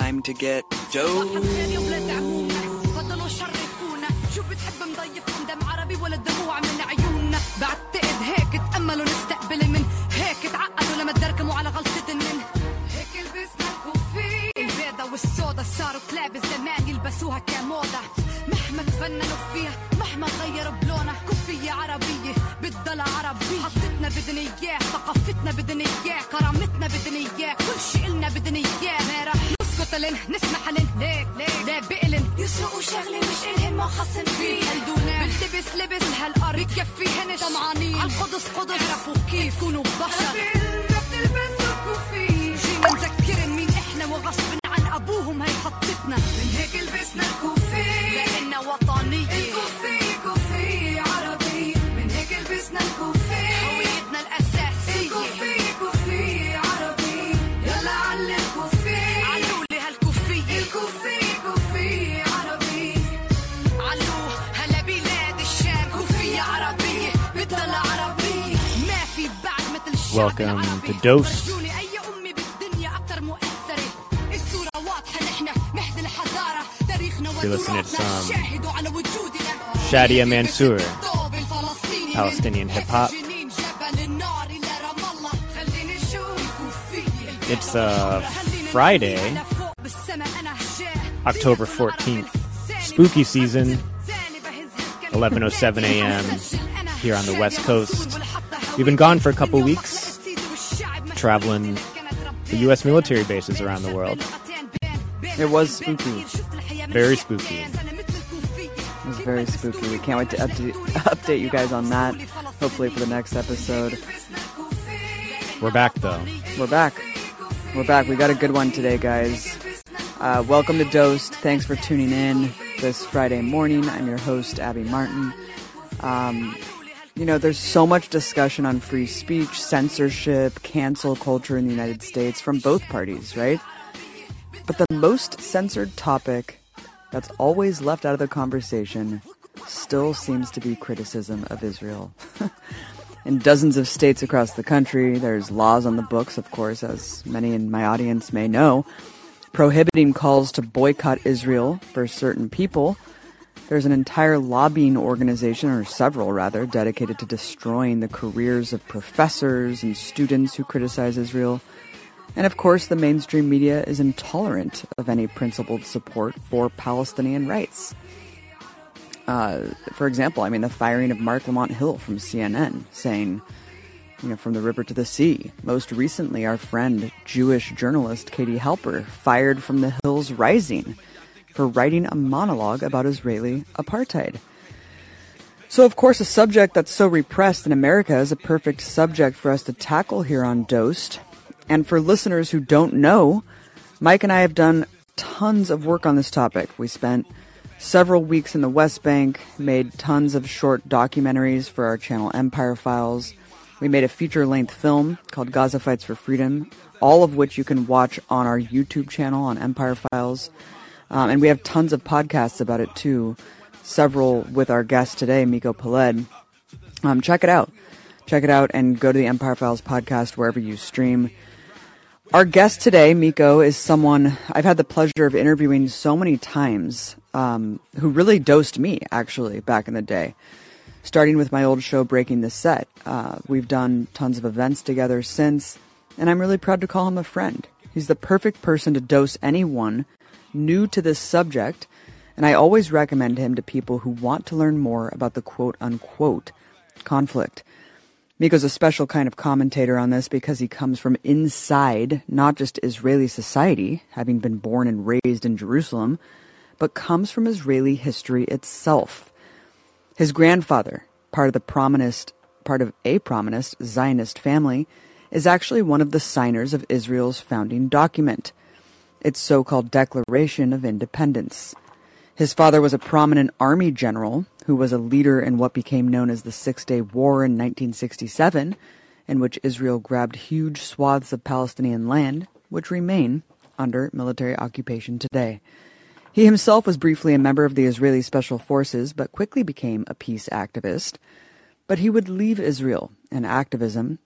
time to get عربي ولا دموع من بعتقد هيك تأملوا نستقبل من. هيك تعقدوا لما تدركموا على هيك لبسنا الكوفية والسودا صاروا كلاب زمان يلبسوها كموضة مهما تفننوا فيها مهما غيروا بلونها كوفية عربية بتضل عربية. حطتنا بدنا اياه Welcome to Dose. You're listening to some Shadia Mansour, Palestinian hip hop. It's uh, Friday, October 14th, spooky season, 11:07 a.m. here on the West Coast. We've been gone for a couple weeks traveling the U.S. military bases around the world. It was spooky. Very spooky. It was very spooky. We can't wait to update, update you guys on that. Hopefully for the next episode. We're back though. We're back. We're back. We got a good one today, guys. Uh, welcome to Dosed. Thanks for tuning in this Friday morning. I'm your host, Abby Martin. Um, you know, there's so much discussion on free speech, censorship, cancel culture in the United States from both parties, right? But the most censored topic that's always left out of the conversation still seems to be criticism of Israel. in dozens of states across the country, there's laws on the books, of course, as many in my audience may know, prohibiting calls to boycott Israel for certain people. There's an entire lobbying organization, or several rather, dedicated to destroying the careers of professors and students who criticize Israel. And of course, the mainstream media is intolerant of any principled support for Palestinian rights. Uh, for example, I mean, the firing of Marc Lamont Hill from CNN, saying, you know, from the river to the sea. Most recently, our friend, Jewish journalist Katie Halper, fired from the Hill's Rising for writing a monologue about Israeli apartheid. So, of course, a subject that's so repressed in America is a perfect subject for us to tackle here on Dosed. And for listeners who don't know, Mike and I have done tons of work on this topic. We spent several weeks in the West Bank, made tons of short documentaries for our channel Empire Files. We made a feature length film called Gaza Fights for Freedom, all of which you can watch on our YouTube channel on Empire Files. Um, and we have tons of podcasts about it too, several with our guest today, Miko Peled. Um, check it out. Check it out and go to the Empire Files podcast wherever you stream. Our guest today, Miko, is someone I've had the pleasure of interviewing so many times, um, who really dosed me, actually, back in the day. Starting with my old show, Breaking the Set. Uh, we've done tons of events together since, and I'm really proud to call him a friend. He's the perfect person to dose anyone new to this subject, and I always recommend him to people who want to learn more about the quote unquote conflict. Miko's a special kind of commentator on this because he comes from inside not just Israeli society, having been born and raised in Jerusalem, but comes from Israeli history itself. His grandfather, part of the prominent, part of a prominent Zionist family, is actually one of the signers of Israel's founding document, its so-called Declaration of Independence. His father was a prominent army general who was a leader in what became known as the Six Day War in 1967, in which Israel grabbed huge swaths of Palestinian land, which remain under military occupation today. He himself was briefly a member of the Israeli Special Forces, but quickly became a peace activist. But he would leave Israel and activism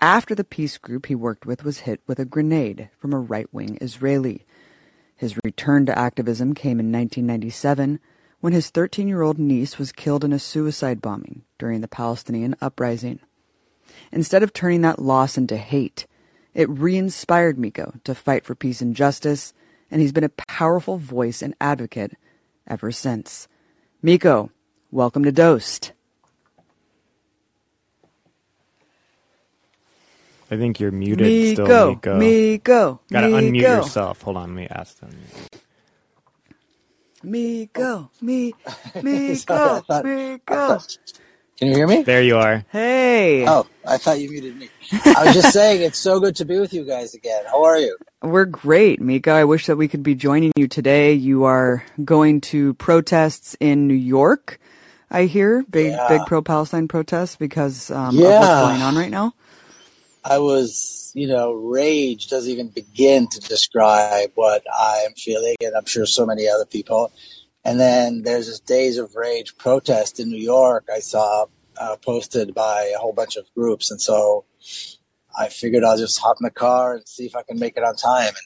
after the peace group he worked with was hit with a grenade from a right wing Israeli. His return to activism came in 1997 when his 13 year old niece was killed in a suicide bombing during the Palestinian uprising. Instead of turning that loss into hate, it re inspired Miko to fight for peace and justice, and he's been a powerful voice and advocate ever since. Miko, welcome to Dosed. I think you're muted Miko, still, Miko. Miko, Gotta Miko. unmute yourself. Hold on, let me ask them. Miko, me, Sorry, I Miko, thought- Miko. Can you hear me? There you are. Hey, Oh, I thought you muted me. I was just saying it's so good to be with you guys again. How are you? we're great, Miko. I wish that we could be joining you today. You are going to protests in New York. I hear big, Yeah. big pro-Palestine protests because um, of Yeah. what's going on right now. I was, you know, rage doesn't even begin to describe what I am feeling, and I'm sure so many other people. And then there's this Days of Rage protest in New York I saw uh, posted by a whole bunch of groups. And so I figured I'll just hop in the car and see if I can make it on time. And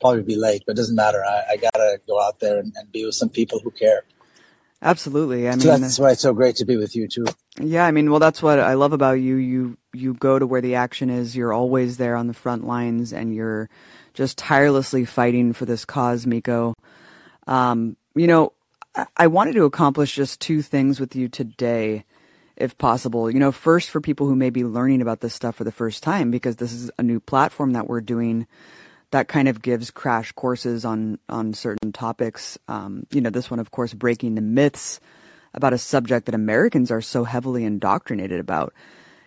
probably be late, but it doesn't matter. I, I got to go out there and, and be with some people who care. Absolutely. I mean, So that's why it's so great to be with you, too. Yeah, I mean, well, that's what I love about you. You you go to where the action is. You're always there on the front lines, and you're just tirelessly fighting for this cause, Miko. Um, you know, I, I wanted to accomplish just two things with you today, if possible. You know, first for people who may be learning about this stuff for the first time, because this is a new platform that we're doing that kind of gives crash courses on on certain topics. Um, you know, this one, of course, breaking the myths about a subject that Americans are so heavily indoctrinated about.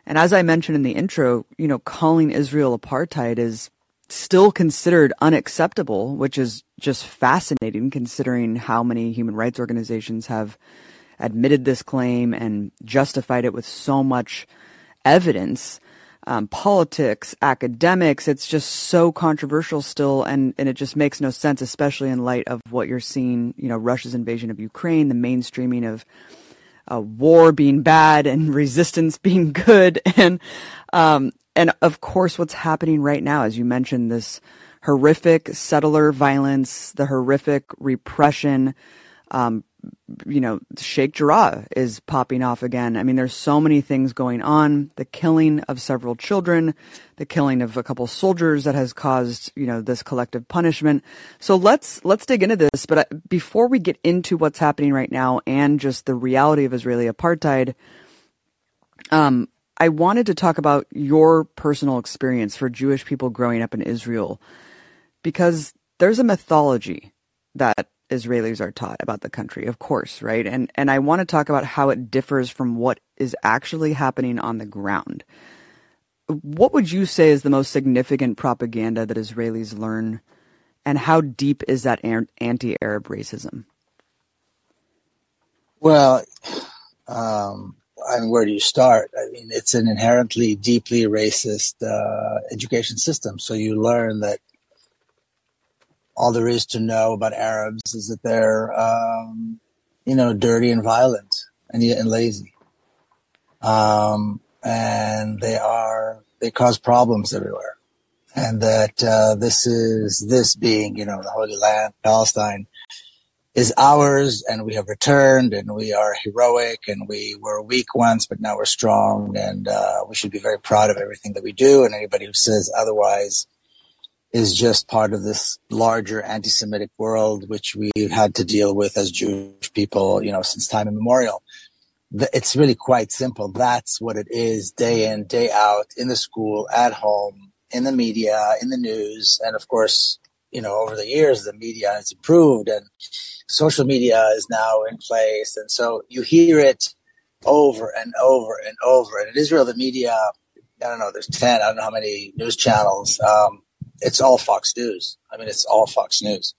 And as I mentioned in the intro, you know, calling Israel apartheid is still considered unacceptable, which is just fascinating considering how many human rights organizations have admitted this claim and justified it with so much evidence. Um, politics, academics, it's just so controversial still, and, and it just makes no sense, especially in light of what you're seeing, you know, Russia's invasion of Ukraine, the mainstreaming of uh, war being bad and resistance being good, and um, and of course what's happening right now, as you mentioned, this horrific settler violence, the horrific repression. Um, you know, Sheikh Jarrah is popping off again. I mean, there's so many things going on. The killing of several children, the killing of a couple soldiers that has caused, you know, this collective punishment. So let's, let's dig into this. But before we get into what's happening right now and just the reality of Israeli apartheid, um, I wanted to talk about your personal experience for Jewish people growing up in Israel because there's a mythology that Israelis are taught about the country, of course, right? And and I want to talk about how it differs from what is actually happening on the ground. What would you say is the most significant propaganda that Israelis learn, and how deep is that anti-Arab racism? Well, um, I mean, where do you start? I mean, it's an inherently deeply racist uh, education system. So you learn that all there is to know about Arabs is that they're, um, you know, dirty and violent and, and lazy. Um, and they are, they cause problems everywhere. And that uh, this is, this being, you know, the Holy Land, Palestine, is ours and we have returned and we are heroic and we were weak once but now we're strong and uh, we should be very proud of everything that we do and anybody who says otherwise is just part of this larger anti-semitic world which we've had to deal with as jewish people you know since time immemorial it's really quite simple that's what it is day in day out in the school at home in the media in the news and of course you know over the years the media has improved and social media is now in place. And so you hear it over and over and over. And in Israel, the media, I don't know, there's 10, I don't know how many news channels. Um, it's all Fox News. I mean, it's all Fox News.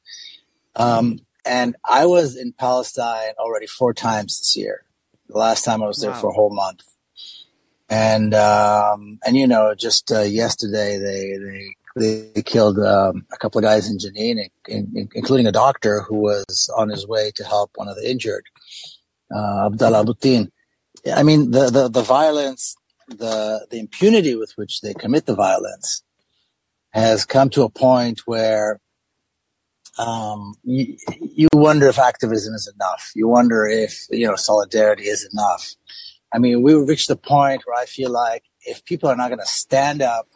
Um, and I was in Palestine already four times this year. The last time I was there Wow. for a whole month. And, um, and you know, just, uh, yesterday they, they, they killed um, a couple of guys in Jenin, in, in, including a doctor who was on his way to help one of the injured, uh, Abdallah Abu Teen. I mean, the, the, the violence, the, the impunity with which they commit the violence has come to a point where um, you, you wonder if activism is enough. You wonder if, you know, solidarity is enough. I mean, we reached the point where I feel like if people are not going to stand up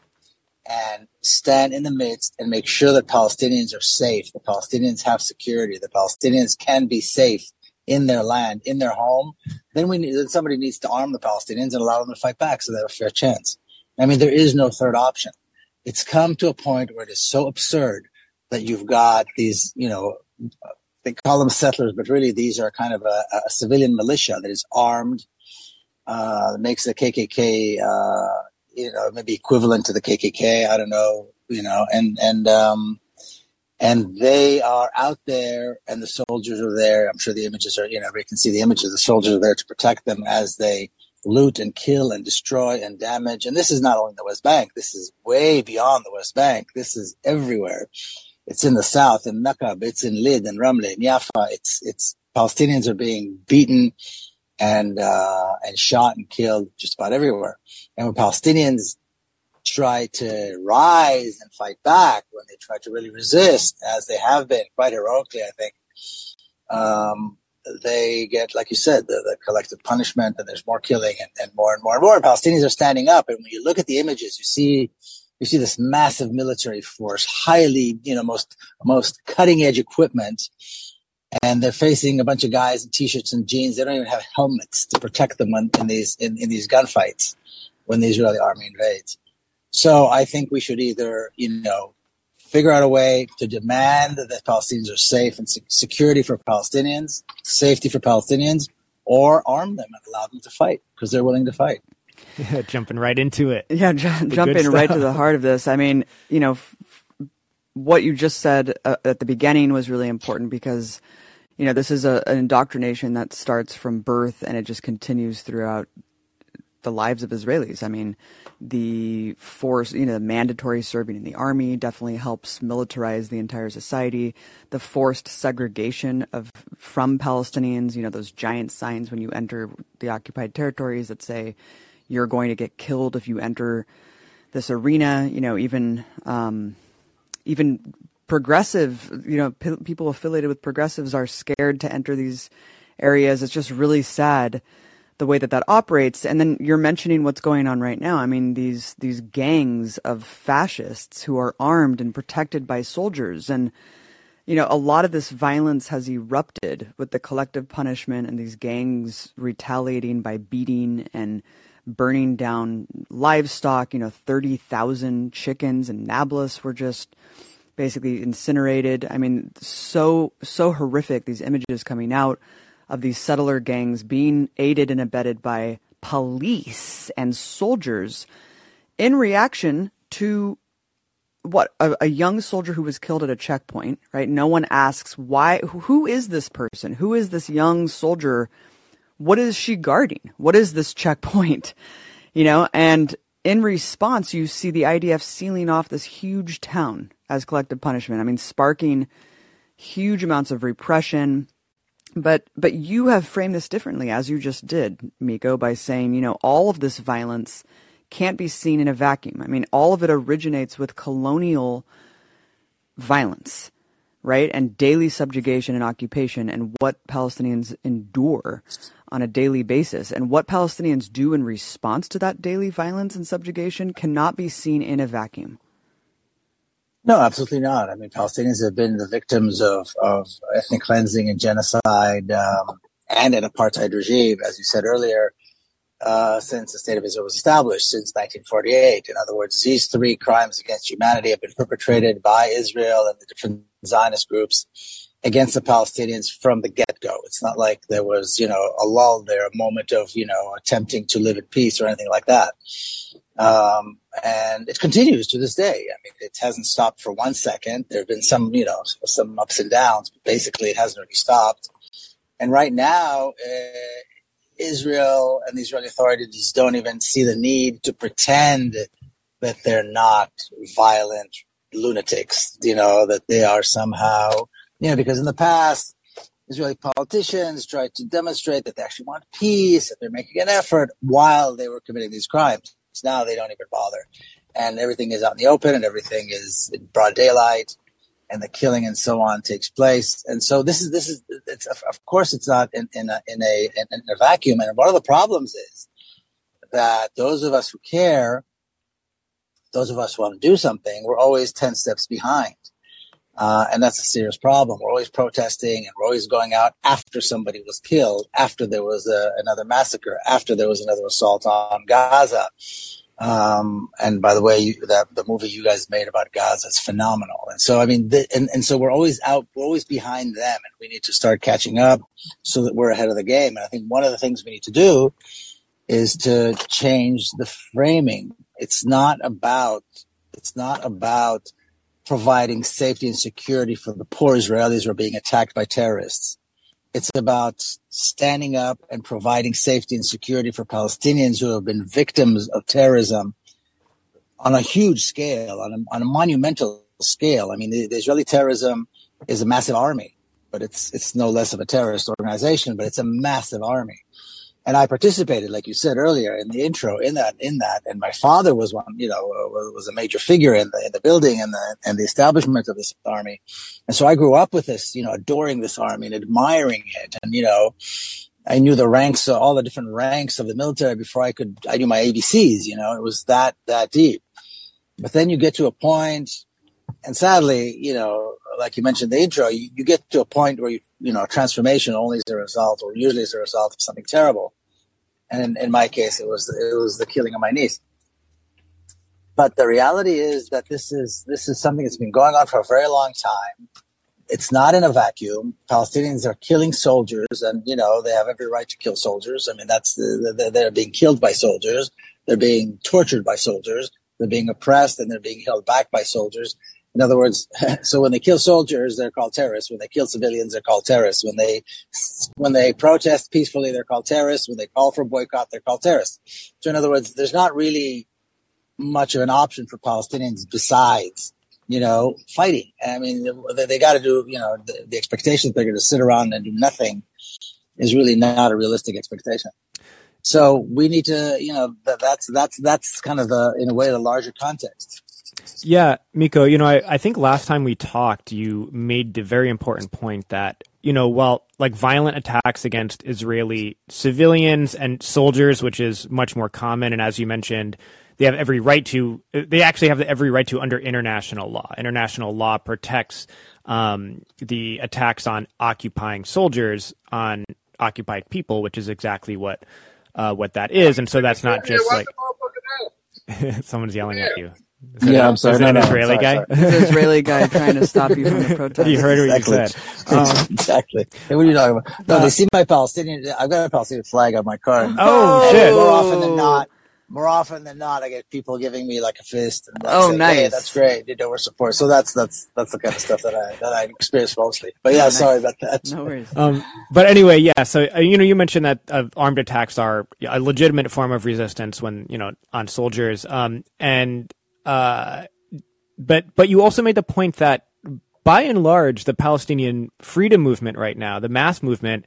and stand in the midst and make sure that Palestinians are safe, the Palestinians have security, the Palestinians can be safe in their land, in their home, then we need, then somebody needs to arm the Palestinians and allow them to fight back so they have a fair chance. I mean, there is no third option. It's come to a point where it is so absurd that you've got these, you know, they call them settlers, but really these are kind of a, a civilian militia that is armed, uh, makes the KKK, uh, you know, maybe equivalent to the KKK. I don't know, you know, and, and, um, and they are out there and the soldiers are there. I'm sure the images are, you know, everybody can see the images. The soldiers are there to protect them as they loot and kill and destroy and damage. And this is not only the West Bank. This is way beyond the West Bank. This is everywhere. It's in the south, in Nakab, it's in Lid and Ramle, and Yafa. It's, it's Palestinians are being beaten and, uh, and shot and killed just about everywhere. And when Palestinians try to rise and fight back, when they try to really resist, as they have been quite heroically, I think, um, they get, like you said, the, the collective punishment and there's more killing and, and more and more and more. And Palestinians are standing up. And when you look at the images, you see, you see this massive military force, highly, you know, most, most cutting edge equipment. And they're facing a bunch of guys in t-shirts and jeans. They don't even have helmets to protect them in, in these, in, in these gunfights when the Israeli army invades. So I think we should either, you know, figure out a way to demand that Palestinians are safe and security for Palestinians, safety for Palestinians, or arm them and allow them to fight because they're willing to fight. Yeah, jumping right into it. Yeah, j- jumping right to the heart of this. I mean, you know, f- what you just said uh, at the beginning was really important because, you know, this is a, an indoctrination that starts from birth and it just continues throughout the lives of Israelis. I mean, the force, you know, the mandatory serving in the army definitely helps militarize the entire society. The forced segregation of from Palestinians, you know, those giant signs when you enter the occupied territories that say you're going to get killed if you enter this arena. You know, even um, even progressive, you know, p- people affiliated with progressives are scared to enter these areas. It's just really sad the way that that operates. And then you're mentioning what's going on right now. I mean, these these gangs of fascists who are armed and protected by soldiers, and you know, a lot of this violence has erupted with the collective punishment and these gangs retaliating by beating and burning down livestock. You know, thirty thousand chickens in Nablus were just basically incinerated. I mean, so so horrific. These images coming out of these settler gangs being aided and abetted by police and soldiers in reaction to what a, a, young soldier who was killed at a checkpoint right? No one asks why who is this person? Who is this young soldier? What is she guarding? What is this checkpoint? You know and in response you see the idf sealing off this huge town as collective punishment. I mean sparking huge amounts of repression but but you have framed this differently as you just did miko by saying you know all of this violence can't be seen in a vacuum. I mean all of it originates with colonial violence right? And daily subjugation and occupation and what palestinians endure on a daily basis. And what palestinians do in response to that daily violence and subjugation cannot be seen in a vacuum no, absolutely not. I mean, Palestinians have been the victims of, of ethnic cleansing and genocide um, and an apartheid regime, as you said earlier, uh, since the State of Israel was established since 1948. In other words, these three crimes against humanity have been perpetrated by Israel and the different Zionist groups against the Palestinians from the get-go. It's not like there was, you know, a lull there, a moment of, you know, attempting to live in peace or anything like that. Um, and it continues to this day. I mean, it hasn't stopped for one second. There have been some, you know, some ups and downs, but basically it hasn't really stopped. And right now, uh, Israel and the Israeli authorities don't even see the need to pretend that they're not violent lunatics, you know, that they are somehow, you know, because in the past, Israeli politicians tried to demonstrate that they actually want peace, that they're making an effort while they were committing these crimes. Now they don't even bother. And everything is out in the open and everything is in broad daylight. and the killing and so on takes place. And so this is this is it's of course it's not in, in a in a in a vacuum. And one of the problems is that those of us who care, those of us who want to do something, we're always ten steps behind. Uh, and that's a serious problem. We're always protesting and we're always going out after somebody was killed, after there was a, another massacre, after there was another assault on Gaza. Um, and by the way, you, that the movie you guys made about Gaza is phenomenal. And so, I mean, the, and, and so we're always out, we're always behind them and we need to start catching up so that we're ahead of the game. And I think one of the things we need to do is to change the framing. It's not about, it's not about providing safety and security for the poor Israelis who are being attacked by terrorists. It's about standing up and providing safety and security for Palestinians who have been victims of terrorism on a huge scale, on a, on a monumental scale. I mean, the, the Israeli terrorism is a massive army, but it's it's no less of a terrorist organization, but it's a massive army and I participated, like you said earlier in the intro, in that, in that. And my father was one, you know, was a major figure in the, in the building and the, and the establishment of this army. And so I grew up with this, you know, adoring this army and admiring it. And, you know, I knew the ranks, all the different ranks of the military before I could, I knew my ABCs, you know, it was that, that deep. But then you get to a point, and sadly, you know, like you mentioned in the intro, you, you get to a point where you, you know, transformation only is a result or usually is a result of something terrible. And in, in my case, it was, it was the killing of my niece. But the reality is that this is, this is something that's been going on for a very long time. It's not in a vacuum. Palestinians are killing soldiers and, you know, they have every right to kill soldiers. I mean, that's the, the they're being killed by soldiers. They're being tortured by soldiers. They're being oppressed and they're being held back by soldiers. In other words, so when they kill soldiers, they're called terrorists. When they kill civilians, they're called terrorists. When they when they protest peacefully, they're called terrorists. When they call for boycott, they're called terrorists. So in other words, there's not really much of an option for Palestinians besides you know fighting. I mean, they, they got to do you know the, the expectation that they're going to sit around and do nothing is really not a realistic expectation. So we need to, you know, that's that's that's kind of the in a way the larger context. Yeah, Miko, you know, I, I think last time we talked, you made the very important point that, you know, while like violent attacks against Israeli civilians and soldiers, which is much more common, and as you mentioned, they have every right to, they actually have every right to under international law. International law protects um, the attacks on occupying soldiers on occupied people, which is exactly what uh, what that is. And so that's not just like someone's yelling at you yeah, I'm sorry. Is that an Israeli sorry, guy? Sorry. Israeli guy trying to stop you from the protest. You heard what exactly. you said. Um, exactly. Hey, what are you talking about? No, uh, they see my Palestinian. I've got a Palestinian flag on my car. Oh, shit! More often than not, more often than not, I get people giving me like a fist. And oh, nice. Hey, that's great. You know, we're support. So that's that's that's the kind of stuff that I that I experience mostly. But yeah, nice. sorry about that. No worries. Um, but anyway, yeah. So uh, you know, you mentioned that uh, armed attacks are a legitimate form of resistance when you know on soldiers. Um, and uh but but you also made the point that by and large, the Palestinian freedom movement right now, the mass movement,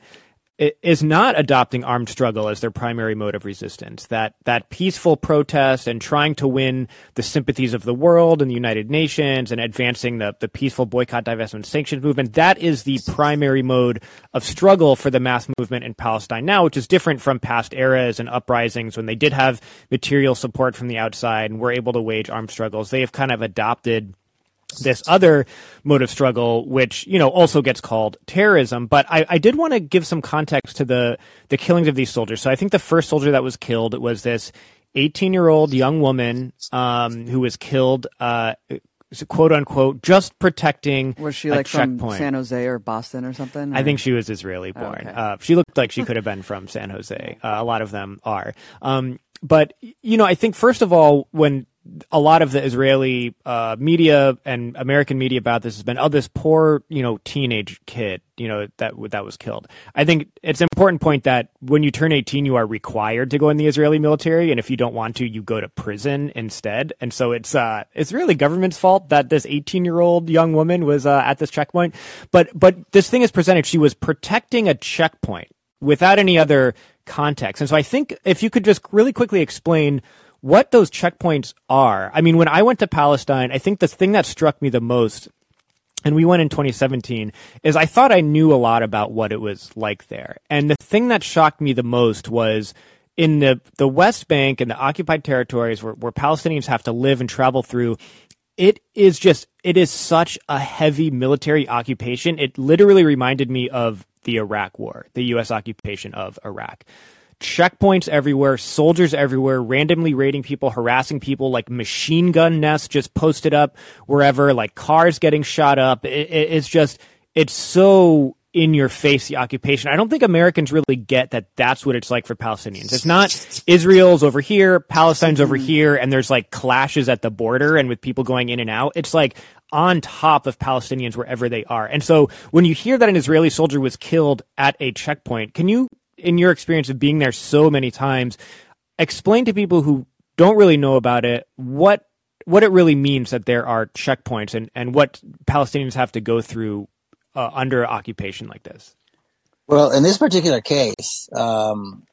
is not adopting armed struggle as their primary mode of resistance. That that peaceful protest and trying to win the sympathies of the world and the United Nations and advancing the, the peaceful boycott, divestment, sanctions movement, that is the primary mode of struggle for the mass movement in Palestine now, which is different from past eras and uprisings when they did have material support from the outside and were able to wage armed struggles. They have kind of adopted this other mode of struggle, which you know also gets called terrorism. But I, I did want to give some context to the the killings of these soldiers. So I think the first soldier that was killed was this 18 year old young woman um, who was killed. Uh, quote unquote, just protecting was she like checkpoint. from San Jose or Boston or something? Or? I think she was Israeli born. Okay. Uh, she looked like she could have been from San Jose. Uh, a lot of them are. Um, but you know, I think first of all, when a lot of the Israeli uh, media and American media about this has been, oh, this poor, you know, teenage kid, you know, that that was killed. I think it's an important point that when you turn 18, you are required to go in the Israeli military, and if you don't want to, you go to prison instead. And so it's uh, it's really government's fault that this 18 year old young woman was uh, at this checkpoint. But but this thing is presented; she was protecting a checkpoint without any other context. And so I think if you could just really quickly explain what those checkpoints are. I mean, when I went to Palestine, I think the thing that struck me the most and we went in 2017 is I thought I knew a lot about what it was like there. And the thing that shocked me the most was in the, the West Bank and the occupied territories where, where Palestinians have to live and travel through, it is just, it is such a heavy military occupation. It literally reminded me of the Iraq War, the U.S. occupation of Iraq checkpoints everywhere, soldiers everywhere, randomly raiding people, harassing people, like machine gun nests just posted up wherever, like cars getting shot up. It, it, it's just, it's so in your face, the occupation. I don't think Americans really get that that's what it's like for Palestinians. It's not Israel's over here, Palestine's over mm-hmm. here, and there's like clashes at the border and with people going in and out. It's like on top of Palestinians wherever they are. And so when you hear that an Israeli soldier was killed at a checkpoint, can you in your experience of being there so many times, explain to people who don't really know about it what what it really means that there are checkpoints and, and what Palestinians have to go through uh, under occupation like this. Well, in this particular case, um,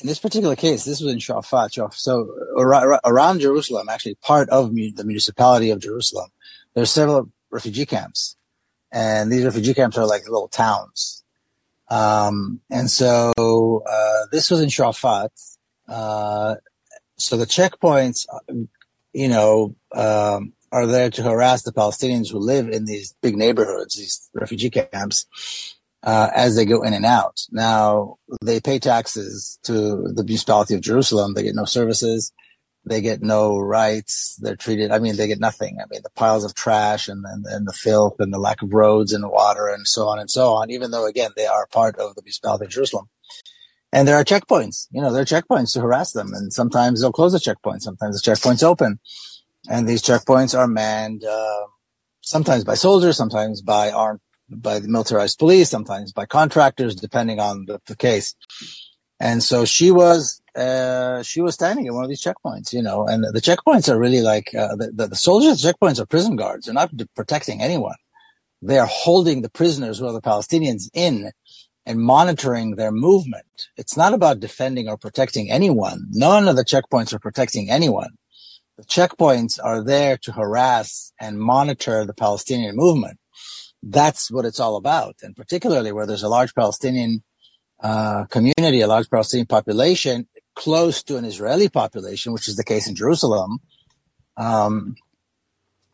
in this particular case, this was in Shafat. So around Jerusalem, actually part of the municipality of Jerusalem, there's several refugee camps, and these refugee camps are like little towns. Um, and so uh, this was in Shafat. Uh, so the checkpoints, you know, um, are there to harass the Palestinians who live in these big neighborhoods, these refugee camps, uh, as they go in and out. Now they pay taxes to the municipality of Jerusalem. They get no services. They get no rights. They're treated, I mean, they get nothing. I mean, the piles of trash and, and, and the filth and the lack of roads and water and so on and so on, even though again, they are part of the municipality of Jerusalem. And there are checkpoints, you know, there are checkpoints to harass them. And sometimes they'll close the checkpoint. Sometimes the checkpoint's open. And these checkpoints are manned, uh, sometimes by soldiers, sometimes by armed, by the militarized police, sometimes by contractors, depending on the, the case. And so she was uh, she was standing at one of these checkpoints, you know, and the checkpoints are really like uh, the, the, the soldiers checkpoints are prison guards. They're not protecting anyone. They are holding the prisoners who are the Palestinians in and monitoring their movement. It's not about defending or protecting anyone. None of the checkpoints are protecting anyone. The checkpoints are there to harass and monitor the Palestinian movement. That's what it's all about. And particularly where there's a large Palestinian uh, community, a large Palestinian population, close to an Israeli population, which is the case in Jerusalem, um,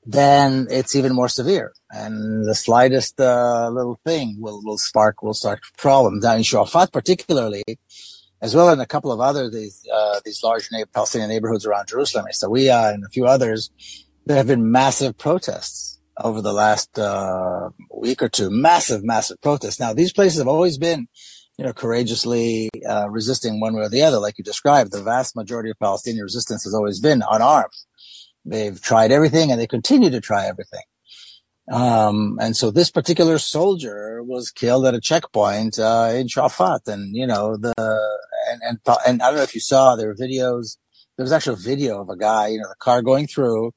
then it's even more severe. And the slightest uh, little thing will, will spark will start problems. Now in Shafat particularly, as well as in a couple of other these uh, these large Palestinian neighborhoods around Jerusalem, Essawiya and a few others, there have been massive protests over the last uh, week or two. Massive, massive protests. Now these places have always been you know, courageously uh, resisting one way or the other, like you described. The vast majority of Palestinian resistance has always been unarmed. They've tried everything and they continue to try everything. Um, and so this particular soldier was killed at a checkpoint, uh, in Shafat. And, you know, the, and, and, and I don't know if you saw, there were videos, there was actually a video of a guy, you know, the car going through,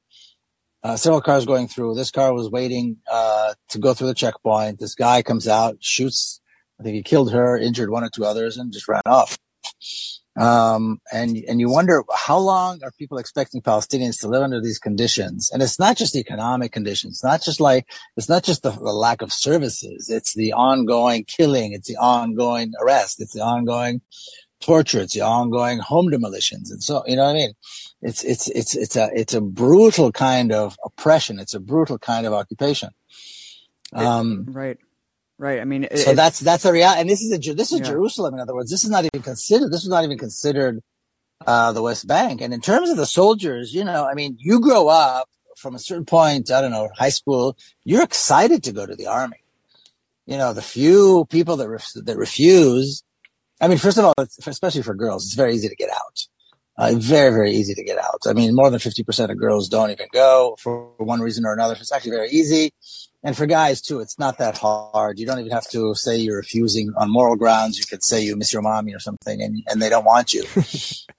uh, several cars going through. This car was waiting, uh, to go through the checkpoint. This guy comes out, shoots I think he killed her, injured one or two others, and just ran off. Um, and and you wonder how long are people expecting Palestinians to live under these conditions? And it's not just the economic conditions. It's not just like it's not just the, the lack of services. It's the ongoing killing. It's the ongoing arrest. It's the ongoing torture. It's the ongoing home demolitions. And so you know what I mean. It's it's it's it's a it's a brutal kind of oppression. It's a brutal kind of occupation. Um, right. Right. I mean, it, so that's that's the reality. And this is a this is yeah. Jerusalem. In other words, this is not even considered. This was not even considered uh, the West Bank. And in terms of the soldiers, you know, I mean, you grow up from a certain point. I don't know, high school. You're excited to go to the army. You know, the few people that ref, that refuse. I mean, first of all, especially for girls, it's very easy to get out. Uh, very, very easy to get out. I mean, more than 50% of girls don't even go for one reason or another. It's actually very easy and for guys too, it's not that hard. You don't even have to say you're refusing on moral grounds. You could say you miss your mommy or something and, and they don't want you.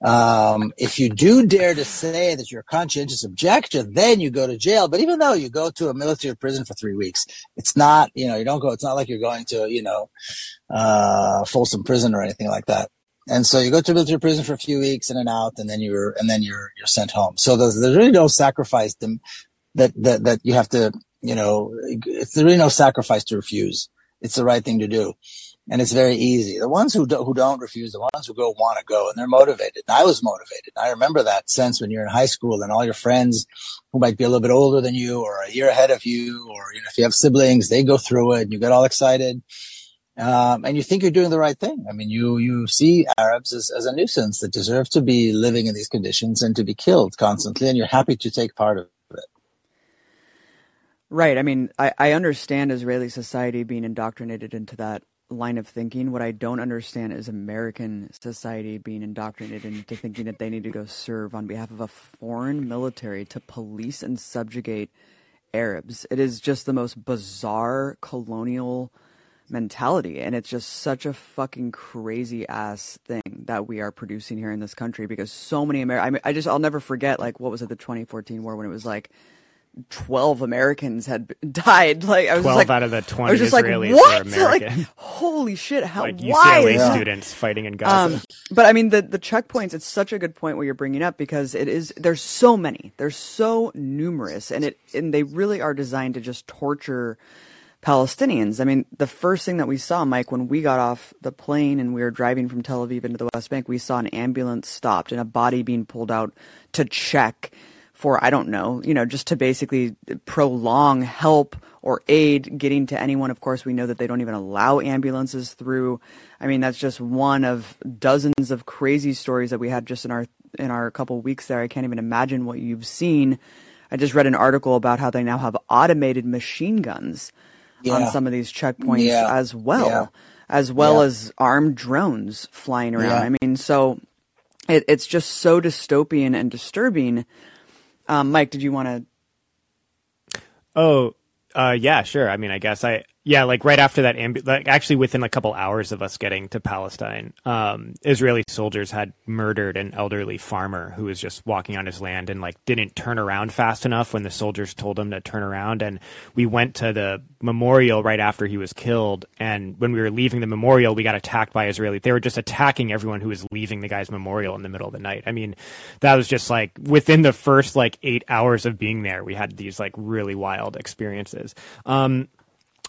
um, if you do dare to say that you're a conscientious objector, then you go to jail. But even though you go to a military prison for three weeks, it's not, you know, you don't go, it's not like you're going to, you know, uh, Folsom prison or anything like that. And so you go to military prison for a few weeks in and out, and then you're, and then you're, you're sent home. So there's, there's really no sacrifice them that, that, that you have to, you know, it's really no sacrifice to refuse. It's the right thing to do. And it's very easy. The ones who, do, who don't refuse, the ones who go want to go and they're motivated. And I was motivated. I remember that sense when you're in high school and all your friends who might be a little bit older than you or a year ahead of you, or you know, if you have siblings, they go through it and you get all excited. Um, and you think you're doing the right thing. I mean, you, you see Arabs as, as a nuisance that deserve to be living in these conditions and to be killed constantly. And you're happy to take part of it. Right. I mean, I, I understand Israeli society being indoctrinated into that line of thinking. What I don't understand is American society being indoctrinated into thinking that they need to go serve on behalf of a foreign military to police and subjugate Arabs. It is just the most bizarre colonial mentality and it's just such a fucking crazy ass thing that we are producing here in this country because so many Amer- I, mean, I just I'll never forget like what was it the 2014 war when it was like 12 Americans had died. Like I was 12 like, out of the 20 I was just Israelis like, what? were American. Like, holy shit! How like why? UCLA students fighting in Gaza. Um, but I mean, the the checkpoints. It's such a good point what you're bringing up because it is. There's so many. There's so numerous, and it and they really are designed to just torture Palestinians. I mean, the first thing that we saw, Mike, when we got off the plane and we were driving from Tel Aviv into the West Bank, we saw an ambulance stopped and a body being pulled out to check for I don't know, you know, just to basically prolong help or aid getting to anyone. Of course, we know that they don't even allow ambulances through. I mean, that's just one of dozens of crazy stories that we had just in our in our couple weeks there. I can't even imagine what you've seen. I just read an article about how they now have automated machine guns Yeah. on some of these checkpoints Yeah. as well, Yeah. as well as armed drones flying around. I mean, so it, it's just so dystopian and disturbing. Um, Mike, did you want to? Oh, uh, yeah, sure. I mean, I guess I, yeah, like right after that, ambu- like actually within a couple hours of us getting to Palestine, um, Israeli soldiers had murdered an elderly farmer who was just walking on his land and like didn't turn around fast enough when the soldiers told him to turn around. And we went to the memorial right after he was killed. And when we were leaving the memorial, we got attacked by Israeli. They were just attacking everyone who was leaving the guy's memorial in the middle of the night. I mean, that was just like within the first like eight hours of being there, we had these like really wild experiences. Um,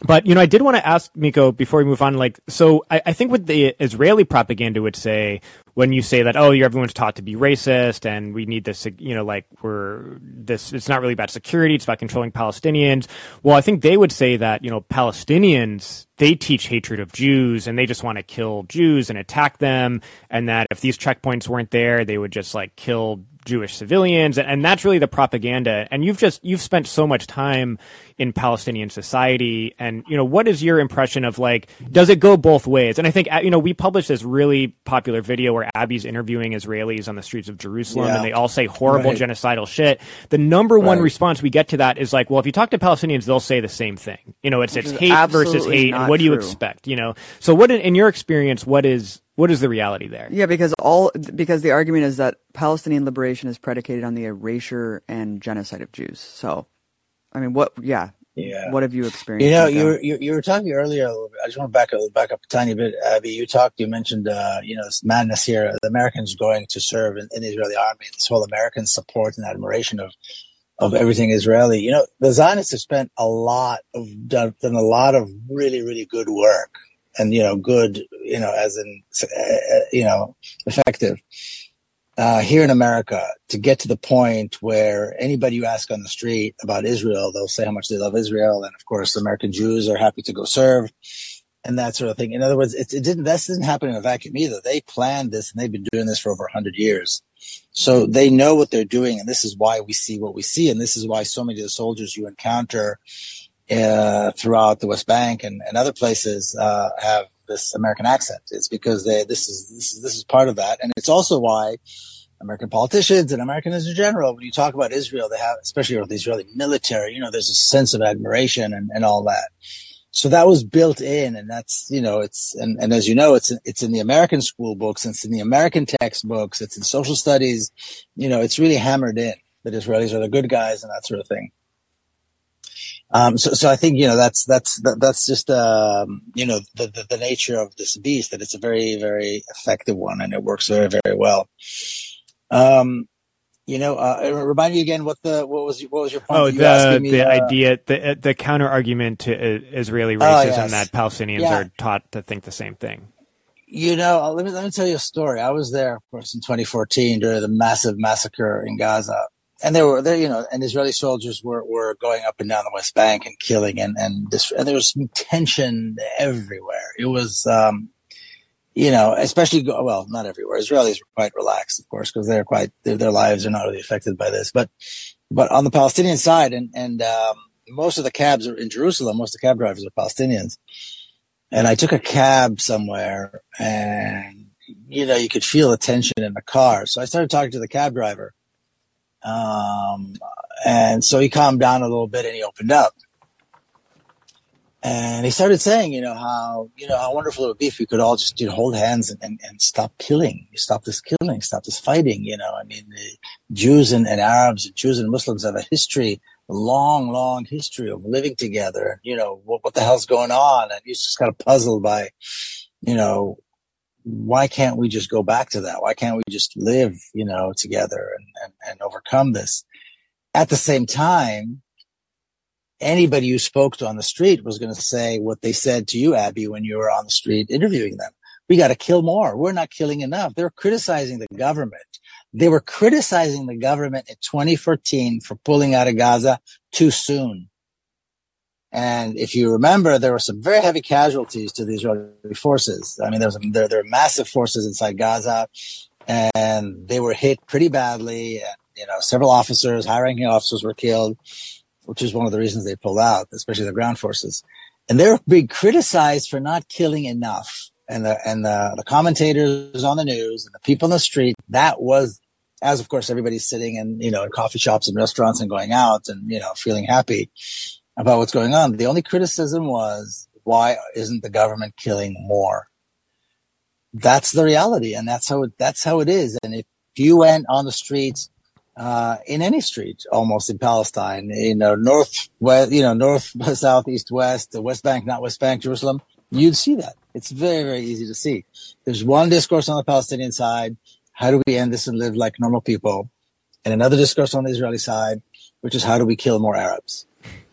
but you know, I did want to ask Miko before we move on. Like, so I, I think what the Israeli propaganda would say when you say that, oh, you're, everyone's taught to be racist, and we need this, you know, like we're this. It's not really about security; it's about controlling Palestinians. Well, I think they would say that you know, Palestinians they teach hatred of Jews, and they just want to kill Jews and attack them, and that if these checkpoints weren't there, they would just like kill Jewish civilians, and, that's really the propaganda. And you've just you've spent so much time in Palestinian society, and you know what is your impression of like does it go both ways? And I think you know we published this really popular video where Abby's interviewing Israelis on the streets of Jerusalem, Yeah. and they all say horrible Right. genocidal shit. The number one Right. response we get to that is like, well, if you talk to Palestinians, they'll say the same thing. You know, it's it's hate versus hate, and what do you expect? You know, so what in, in your experience, what is what is the reality there? Yeah, because all because the argument is that Palestinian liberation is predicated on the erasure and genocide of Jews. So, I mean, what? Yeah, Yeah. what have you experienced? You know, you were, you, you were talking earlier. a little bit. I just want to back up, back up a tiny bit, Abby. You talked, you mentioned, uh, you know, this madness here. The Americans going to serve in, in the Israeli army. This whole American support and admiration of of everything Israeli. You know, the Zionists have spent a lot of done, done a lot of really, really good work, and you know, good, you know, as in, uh, you know, effective. Uh, here in America, to get to the point where anybody you ask on the street about Israel, they'll say how much they love Israel, and of course, American Jews are happy to go serve, and that sort of thing. In other words, it, it didn't. This didn't happen in a vacuum either. They planned this, and they've been doing this for over hundred years. So they know what they're doing, and this is why we see what we see, and this is why so many of the soldiers you encounter uh, throughout the West Bank and, and other places uh, have this American accent. It's because they this is this is this is part of that, and it's also why American politicians and Americans in general, when you talk about Israel, they have, especially with the Israeli military, you know, there's a sense of admiration and, and all that. So that was built in, and that's you know, it's and, and as you know, it's it's in the American school books, it's in the American textbooks, it's in social studies. You know, it's really hammered in that Israelis are the good guys and that sort of thing. Um, so, so I think you know that's that's that, that's just um, you know the, the the nature of this beast that it's a very very effective one and it works very very well. Um, You know, uh, remind me again what the what was what was your point? Oh, You the me, the uh, idea, the the counter argument to uh, Israeli Oh, racism yes. that Palestinians Yeah. are taught to think the same thing. You know, uh, let me let me tell you a story. I was there, of course, in 2014 during the massive massacre in Gaza, and there were there, you know, and Israeli soldiers were were going up and down the West Bank and killing, and and, this, and there was tension everywhere. It was, um, you know, especially well, not everywhere. Israelis were quite relaxed, of course, because they're quite their, their lives are not really affected by this, but but on the Palestinian side, and and um, most of the cabs are in Jerusalem. Most of the cab drivers are Palestinians and I took a cab somewhere and you know you could feel the tension in the car so I started talking to the cab driver um, and so he calmed down a little bit and he opened up and he started saying you know how you know how wonderful it would be if we could all just you know hold hands and, and, and stop killing stop this killing stop this fighting you know I mean the Jews and, and Arabs Jews and Muslims have a history a long, long history of living together. You know, what, what the hell's going on? And he's just kind of puzzled by, you know, why can't we just go back to that? Why can't we just live, you know, together and, and, and overcome this? At the same time, anybody you spoke to on the street was going to say what they said to you, Abby, when you were on the street interviewing them. We got to kill more. We're not killing enough. They're criticizing the government. They were criticizing the government in 2014 for pulling out of Gaza too soon. And if you remember, there were some very heavy casualties to the Israeli forces. I mean, there there, there were massive forces inside Gaza, and they were hit pretty badly. And you know, several officers, high-ranking officers, were killed, which is one of the reasons they pulled out, especially the ground forces. And they're being criticized for not killing enough. And the and the, the commentators on the news and the people in the street, that was as of course everybody's sitting in you know in coffee shops and restaurants and going out and you know feeling happy about what's going on. The only criticism was why isn't the government killing more? That's the reality, and that's how it, that's how it is. And if you went on the streets uh, in any street, almost in Palestine, you know, north, west, you know, north, south, east, west, the West Bank, not West Bank, Jerusalem, you'd see that. It's very, very easy to see. There's one discourse on the Palestinian side. How do we end this and live like normal people? And another discourse on the Israeli side, which is how do we kill more Arabs?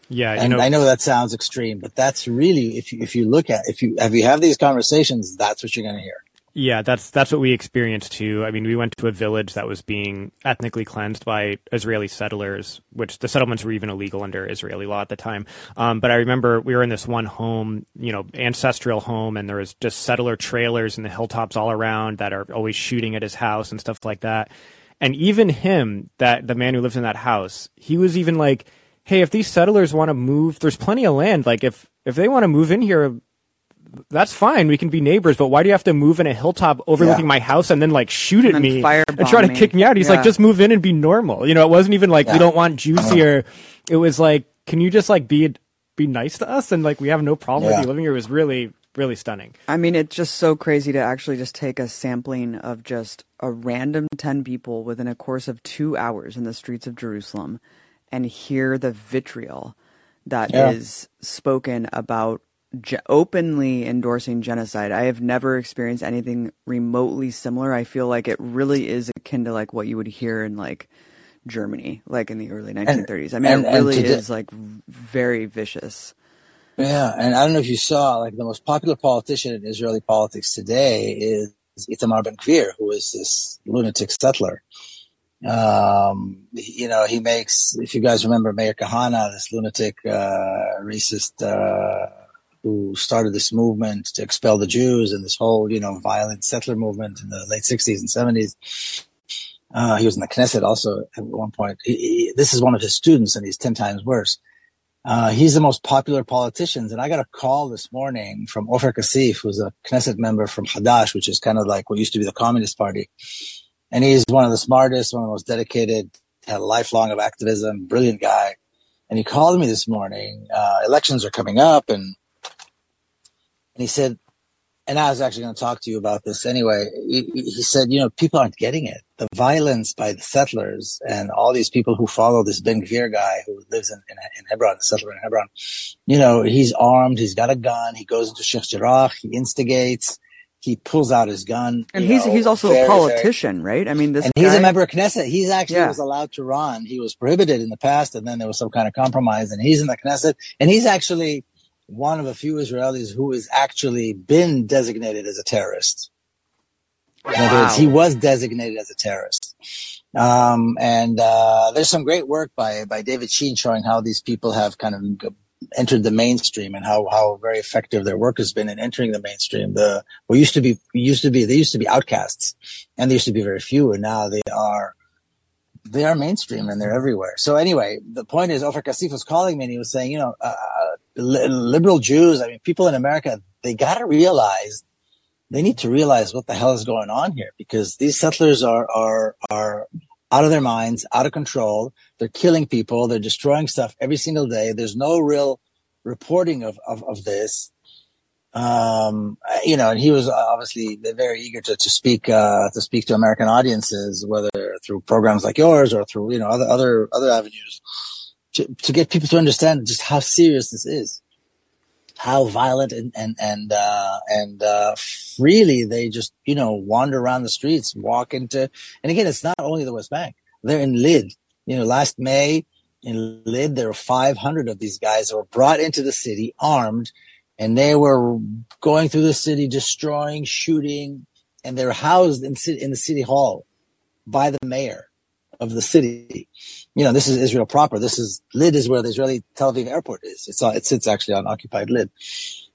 Yeah, you and know, I know that sounds extreme, but that's really if you if you look at if you if you have these conversations, that's what you're going to hear. Yeah, that's that's what we experienced too. I mean, we went to a village that was being ethnically cleansed by Israeli settlers, which the settlements were even illegal under Israeli law at the time. Um, but I remember we were in this one home, you know, ancestral home, and there was just settler trailers in the hilltops all around that are always shooting at his house and stuff like that. And even him, that the man who lives in that house, he was even like, "Hey, if these settlers want to move, there's plenty of land. Like if if they want to move in here, that's fine. We can be neighbors, but why do you have to move in a hilltop overlooking Yeah. my house and then like shoot at And me and try to me. kick me out? He's Yeah. like, just move in and be normal. You know, it wasn't even like we don't want Jews here. It was like, can you just like be be nice to us and like we have no problem Yeah. with you living here? It was really really stunning. I mean, it's just so crazy to actually just take a sampling of just a random 10 people within a course of two hours in the streets of Jerusalem and hear the vitriol that is Yeah. spoken about ge- openly endorsing genocide. I have never experienced anything remotely similar. I feel like it really is akin to like what you would hear in like Germany, like in the early 1930s. I mean, and- it really the- is like very vicious. Yeah, and I don't know if you saw, like the most popular politician in Israeli politics today is Itamar Ben Gvir, who is this lunatic settler. Um, you know, he makes, if you guys remember Meir Kahane, this lunatic, uh, racist, uh, who started this movement to expel the Jews and this whole, you know, violent settler movement in the late 60s and 70s. Uh, he was in the Knesset also at one point. He, he, this is one of his students and he's 10 times worse. Uh, he's the most popular politician. And I got a call this morning from Ofer Kasif, who's a Knesset member from Hadash, which is kind of like what used to be the Communist Party. And he's one of the smartest, one of the most dedicated, had a lifelong of activism, brilliant guy. And he called me this morning. Uh, elections are coming up and, and he said, and I was actually going to talk to you about this anyway. He, he said, you know, people aren't getting it. The violence by the settlers and all these people who follow this Ben Gvir guy who lives in, in, in Hebron, the settler in Hebron, you know, he's armed, he's got a gun, he goes into Sheikh Jarrah, he instigates, he pulls out his gun. And he's know, he's also very, a very- politician, right? I mean, this and he's a member of Knesset. He's actually Yeah. was allowed to run. He was prohibited in the past, and then there was some kind of compromise, and he's in the Knesset, and he's actually one of a few Israelis who has actually been designated as a terrorist. In other words, he was designated as a terrorist. Um, and uh, there's some great work by by David Sheen showing how these people have kind of entered the mainstream and how how very effective their work has been in entering the mainstream. The what used to be used to be they used to be outcasts, and there used to be very few, and now they are they are mainstream and they're everywhere. So anyway, the point is, Ofer Kasif was calling me and he was saying, you know, uh, li- liberal Jews, I mean, people in America, they got to realize they need to realize what the hell is going on here because these settlers are are are out of their minds, out of control. They're killing people. They're destroying stuff every single day. There's no real reporting of of, of this. Um, you know, and he was obviously very eager to, to speak uh, to speak to American audiences, whether through programs like yours or through you know other other other avenues, to, to get people to understand just how serious this is how violent and and and uh, and uh, freely they just you know wander around the streets, walk into. And again, it's not only the West Bank; they're in Lid. You know, last May in Lid, there were 500 of these guys that were brought into the city armed, and they were going through the city, destroying, shooting, and they're housed in in the city hall by the mayor of the city. You know, this is Israel proper. This is Lid is where the Israeli Tel Aviv airport is. It's it sits actually on occupied Lid.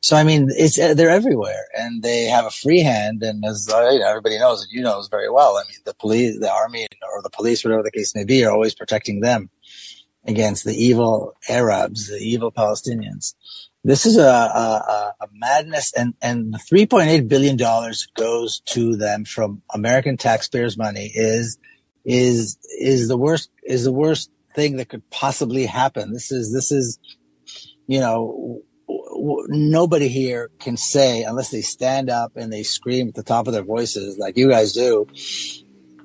So I mean, it's uh, they're everywhere, and they have a free hand. And as uh, you know, everybody knows, and you knows very well. I mean, the police, the army, or the police, whatever the case may be, are always protecting them against the evil Arabs, the evil Palestinians. This is a, a, a- a madness, and and the 3.8 billion dollars goes to them from American taxpayers' money is is is the worst is the worst thing that could possibly happen. This is this is you know w- nobody here can say unless they stand up and they scream at the top of their voices like you guys do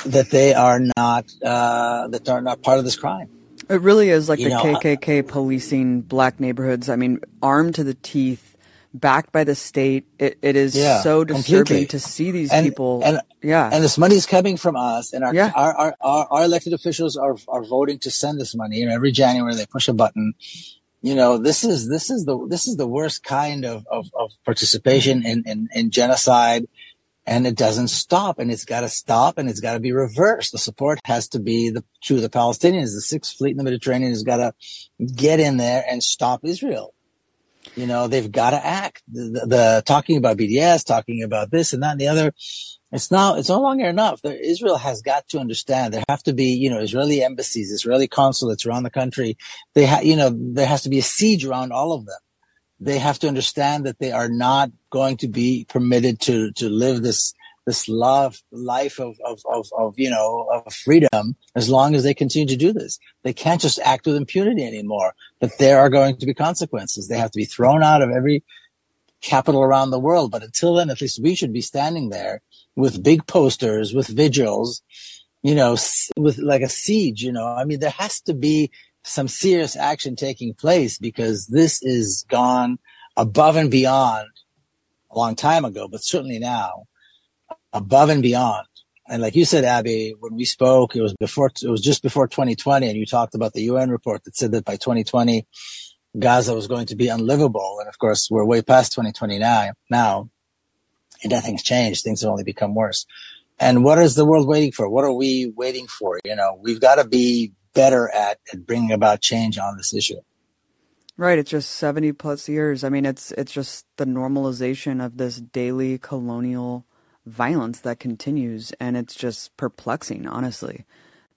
that they are not uh, that they're not part of this crime. It really is like You the know, KKK policing black neighborhoods. I mean, armed to the teeth, backed by the state. It, it is Yeah, so disturbing completely. to see these And- people. and- yeah, and this money is coming from us and our, Yeah. our, our, our, our elected officials are, are voting to send this money. You know, every January they push a button. You know, this is, this is the, this is the worst kind of, of, of participation in, in, in genocide. And it doesn't stop and it's got to stop and it's got to be reversed. The support has to be the, to the Palestinians. The sixth fleet in the Mediterranean has got to get in there and stop Israel. You know, they've got to act. The, the, the talking about BDS, talking about this and that and the other. It's now, it's no longer enough. Israel has got to understand there have to be, you know, Israeli embassies, Israeli consulates around the country. They have, you know, there has to be a siege around all of them. They have to understand that they are not going to be permitted to, to live this, this love, life of, of, of, of, you know, of freedom as long as they continue to do this. They can't just act with impunity anymore, but there are going to be consequences. They have to be thrown out of every capital around the world. But until then, at least we should be standing there with big posters, with vigils, you know, with like a siege, you know, I mean, there has to be some serious action taking place because this is gone above and beyond a long time ago, but certainly now above and beyond. And like you said, Abby, when we spoke, it was before, it was just before 2020 and you talked about the UN report that said that by 2020, Gaza was going to be unlivable. And of course, we're way past 2020 now, now, and nothing's changed. Things have only become worse. And what is the world waiting for? What are we waiting for? You know, we've got to be better at, at bringing about change on this issue. right. It's just seventy plus years. I mean, it's it's just the normalization of this daily colonial violence that continues, and it's just perplexing, honestly.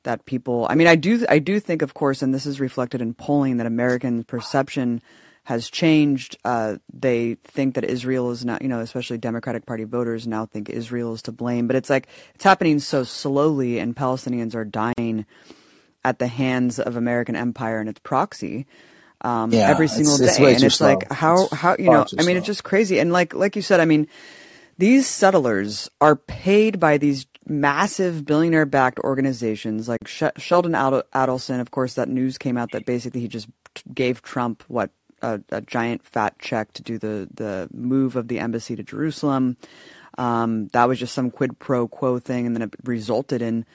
That people, I mean, I do, I do think, of course, and this is reflected in polling, that American perception has changed. Uh, they think that Israel is not, you know, especially Democratic Party voters now think Israel is to blame. But it's like it's happening so slowly, and Palestinians are dying at the hands of American empire and its proxy um, Yeah, every single it's day. and it's like how It's how you know, I mean, it's just crazy. And like like you said, I mean, these settlers are paid by these massive billionaire backed organizations like Sh- Sheldon Adelson. Of course, that news came out that basically he just gave Trump what a, a giant fat check to do the the move of the embassy to Jerusalem. Um, that was just some quid pro quo thing, and then it resulted in,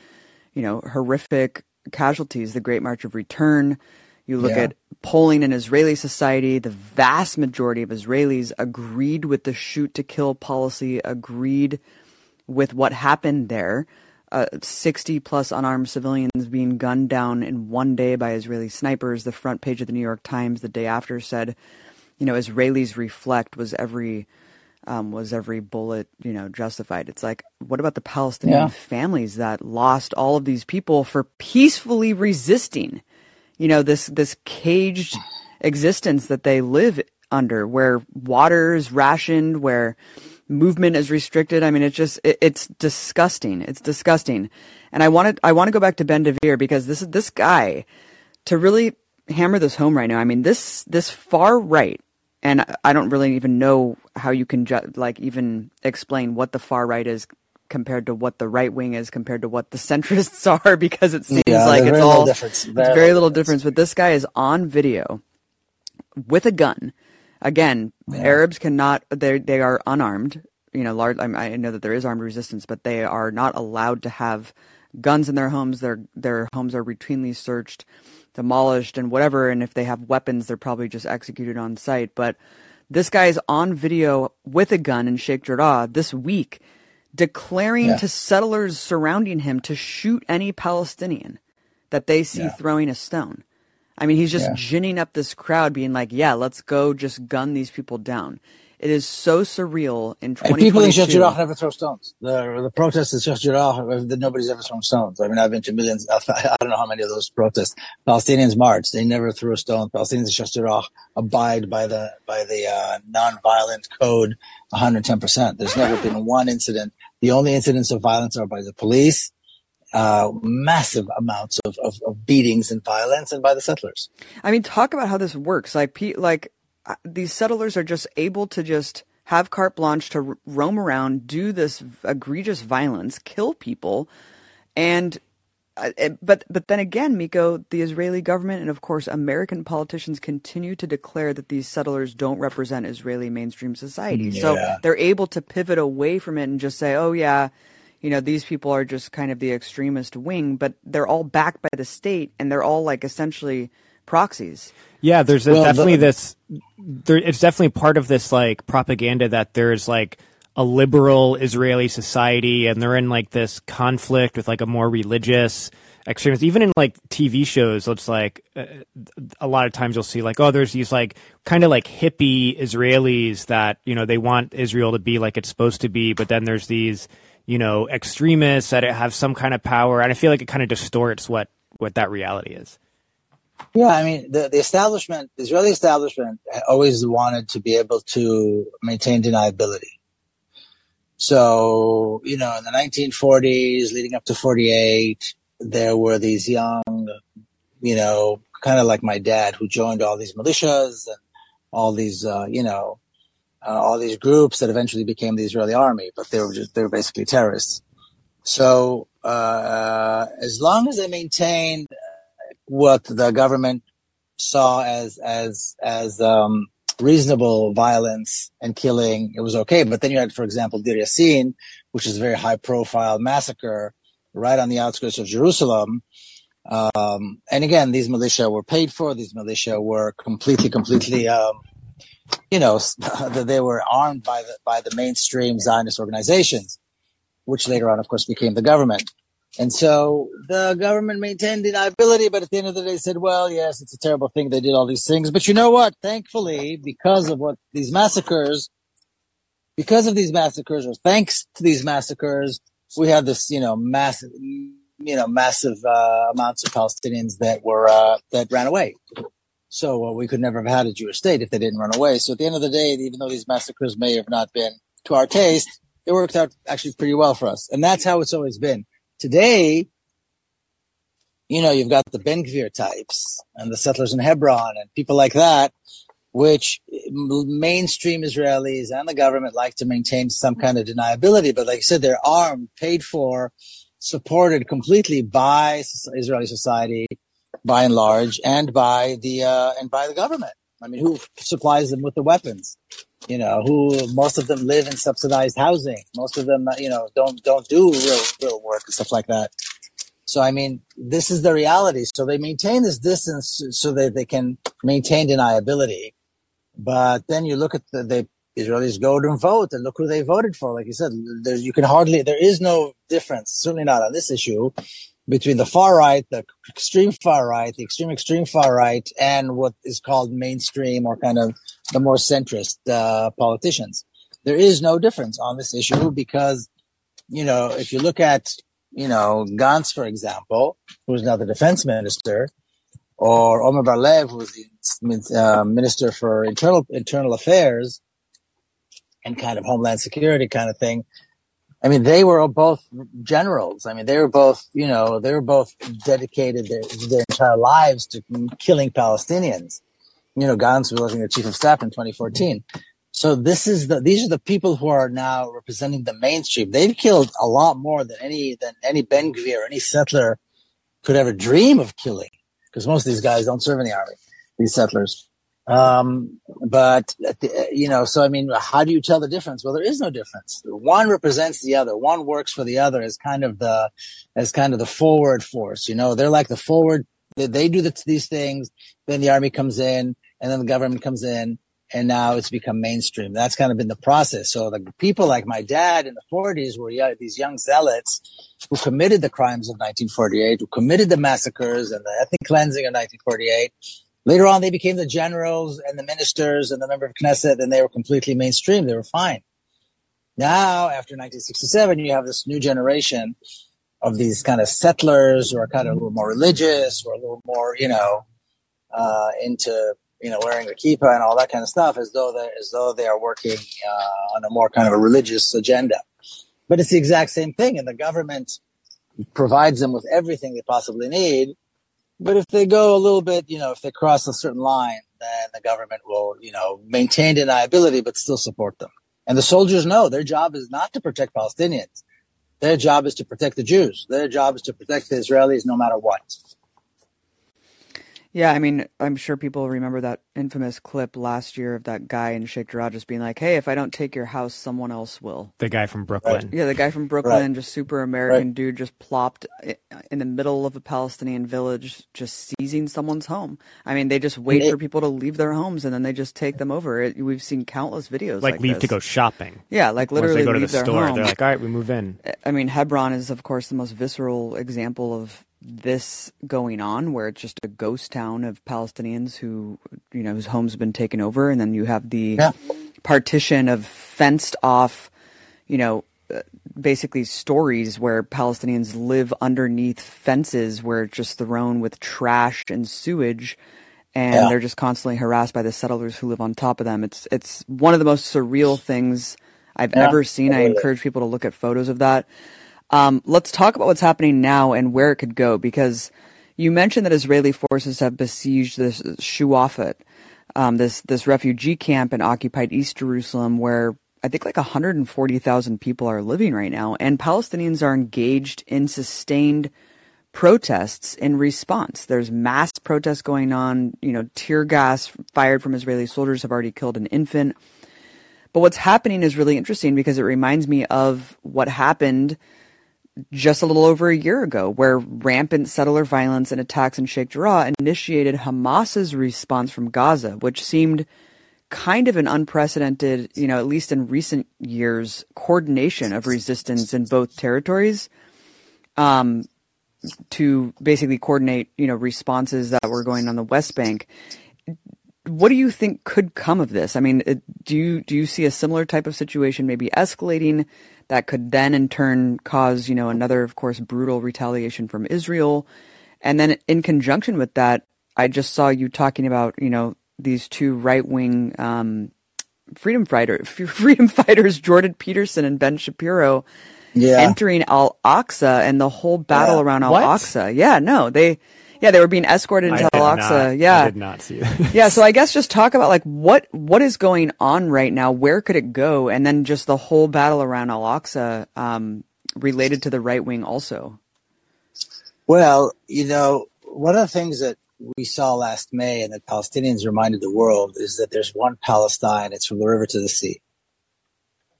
you know, horrific casualties. The Great March of Return. You look Yeah. at polling in Israeli society, the vast majority of Israelis agreed with the shoot to kill policy, agreed with what happened there. Uh, 60 plus unarmed civilians being gunned down in one day by Israeli snipers. The front page of the New York Times the day after said, you know, Israelis reflect was every um, was every bullet, you know, justified. It's like, what about the Palestinian Yeah. families that lost all of these people for peacefully resisting? you know this this caged existence that they live under where water is rationed where movement is restricted. I mean it's just it, it's disgusting. It's disgusting. And i wanted i want to go back to Ben Gvir because this is this guy to really hammer this home right now i mean this this far right and I- don't really even know how you can ju- like even explain what the far right is compared to what the right wing is compared to what the centrists are because it seems Yeah, like it's all difference. it's Very very little difference. But this guy is on video with a gun again arabs cannot they they are unarmed you know large I, I know that there is armed resistance but they are not allowed to have guns in their homes their their homes are routinely searched demolished and whatever and if they have weapons they're probably just executed on site but this guy is on video with a gun in Sheikh Jarrah this week declaring Yeah. to settlers surrounding him to shoot any Palestinian that they see Yeah. throwing a stone. I mean, he's just Yeah. ginning up this crowd, being like, "Yeah, let's go, just gun these people down." It is so surreal in And people in 2022. Sheikh Jarrah never throw stones. The the protests in Sheikh Jarrah, nobody's ever thrown stones. I mean, I've been to millions. I don't know how many of those protests. Palestinians march. They never threw a stone. Palestinians in Sheikh Jarrah abide by the by the uh, non-violent code 110. percent There's never been one incident. The only incidents of violence are by the police. Uh, massive amounts of, of, of beatings and violence, and by the settlers. I mean, talk about how this works. Like, like uh, these settlers are just able to just have carte blanche to roam around, do this egregious violence, kill people, and uh, but but then again, Miko, the Israeli government and of course American politicians continue to declare that these settlers don't represent Israeli mainstream society. So they're able to pivot away from it and just say, "Oh yeah." You know, these people are just kind of the extremist wing, but they're all backed by the state and they're all like essentially proxies. Yeah, there's a, Well, the- definitely this. There, it's definitely part of this like propaganda that there's like a liberal Israeli society, and they're in like this conflict with like a more religious extremist. Even in like TV shows, it's like uh, a lot of times you'll see like, oh, there's these like kind of like hippie Israelis that you know they want Israel to be like it's supposed to be, but then there's these you know extremists that have some kind of power, and I feel like it kind of distorts what what that reality is. Yeah, I mean, the, the establishment, the Israeli establishment always wanted to be able to maintain deniability. So, you know, in the 1940s, leading up to 48, there were these young, you know, kind of like my dad who joined all these militias and all these, uh, you know, uh, all these groups that eventually became the Israeli army, but they were just, they were basically terrorists. So, uh, as long as they maintained what the government saw as as as um, reasonable violence and killing, it was okay. But then you had, for example, Deir Yassin, which is a very high profile massacre right on the outskirts of Jerusalem. Um, and again, these militia were paid for. These militia were completely, completely, um, you know, that they were armed by the by the mainstream Zionist organizations, which later on, of course, became the government. And so the government maintained deniability, but at the end of the day said, well, yes, it's a terrible thing. They did all these things. But you know what? Thankfully, because of what these massacres, because of these massacres or thanks to these massacres, we had this, you know, massive, you know, massive, uh, amounts of Palestinians that were, uh, that ran away. So uh, we could never have had a Jewish state if they didn't run away. So at the end of the day, even though these massacres may have not been to our taste, it worked out actually pretty well for us. And that's how it's always been. Today, you know, you've got the Ben Gvir types and the settlers in Hebron and people like that, which mainstream Israelis and the government like to maintain some kind of deniability. But like I said, they're armed, paid for, supported completely by Israeli society, by and large, and by the uh, and by the government. I mean, who supplies them with the weapons? You know, who most of them live in subsidized housing. Most of them, you know, don't don't do real real work and stuff like that. So I mean, this is the reality. So they maintain this distance so that they can maintain deniability. But then you look at the, the Israelis go and vote and look who they voted for. Like you said, there, you can hardly, there is no difference, certainly not on this issue, between the far right, the extreme far right, the extreme extreme far right, and what is called mainstream or kind of the more centrist uh, politicians. There is no difference on this issue because, you know, if you look at, you know, Gantz, for example, who's now the defense minister, or Omer Bar-Lev, who's the uh, minister for internal internal affairs, and kind of homeland security kind of thing. I mean, they were both generals. I mean, they were both, you know, they were both dedicated their, their entire lives to killing Palestinians. You know, Gantz was at chief of staff in 2014. So this is the, these are the people who are now representing the mainstream. They've killed a lot more than any, than any Ben Gvir or any settler could ever dream of killing. Because most of these guys don't serve in the army, these settlers. Um, but you know, so I mean, how do you tell the difference? Well, there is no difference. One represents the other. One works for the other as kind of the, as kind of the forward force. You know, they're like the forward. They, they do the, these things. Then the army comes in, and then the government comes in, and now it's become mainstream. That's kind of been the process. So the people like my dad in the 40s were yeah, these young zealots who committed the crimes of 1948, who committed the massacres and the ethnic cleansing of 1948 Later on, they became the generals and the ministers and the member of Knesset, and they were completely mainstream. They were fine. Now, after 1967, you have this new generation of these kind of settlers who are kind of a little more religious or a little more, you know, uh, into you know wearing the kippah and all that kind of stuff, as though they as though they are working uh, on a more kind of a religious agenda. But it's the exact same thing, and the government provides them with everything they possibly need but if they go a little bit, you know, if they cross a certain line, then the government will, you know, maintain deniability, but still support them. And the soldiers know their job is not to protect Palestinians. Their job is to protect the Jews. Their job is to protect the Israelis no matter what. Yeah, I mean, I'm sure people remember that infamous clip last year of that guy in Sheikh Jarrah just being like, "Hey, if I don't take your house, someone else will." The guy from Brooklyn. Right. Yeah, the guy from Brooklyn, right. just super American right. dude, just plopped in the middle of a Palestinian village, just seizing someone's home. I mean, they just wait for people to leave their homes and then they just take them over. It, we've seen countless videos like, like leave this. to go shopping. Yeah, like literally Once they go to the store. They're like, "All right, we move in." I mean, Hebron is of course the most visceral example of this going on where it's just a ghost town of Palestinians who, you know, whose homes have been taken over. And then you have the yeah. partition of fenced off, you know, uh, basically stories where Palestinians live underneath fences where it's just thrown with trash and sewage. And yeah. they're just constantly harassed by the settlers who live on top of them. It's, it's one of the most surreal things I've yeah, ever seen. I encourage people to look at photos of that. Um, let's talk about what's happening now and where it could go because you mentioned that Israeli forces have besieged this Shuafat, um, this this refugee camp in occupied East Jerusalem, where I think like 140,000 people are living right now, and Palestinians are engaged in sustained protests in response. There's mass protests going on. You know, tear gas fired from Israeli soldiers have already killed an infant. But what's happening is really interesting because it reminds me of what happened just a little over a year ago, where rampant settler violence and attacks in Sheikh Jarrah initiated Hamas's response from Gaza, which seemed kind of an unprecedented, you know, at least in recent years, coordination of resistance in both territories. Um, to basically coordinate, you know, responses that were going on the West Bank. What do you think could come of this? I mean, do you do you see a similar type of situation maybe escalating? That could then in turn cause, you know, another, of course, brutal retaliation from Israel. And then in conjunction with that, I just saw you talking about, you know, these two right wing um, freedom fighter freedom fighters, Jordan Peterson and Ben Shapiro, yeah. entering Al Aqsa and the whole battle yeah. around Al Aqsa. Yeah, no, they yeah, they were being escorted into Al-Aqsa. Yeah. I did not see that. yeah, so I guess just talk about like what what is going on right now, where could it go, and then just the whole battle around Al-Aqsa um, related to the right wing also. Well, you know, one of the things that we saw last May and that Palestinians reminded the world is that there's one Palestine. It's from the river to the sea.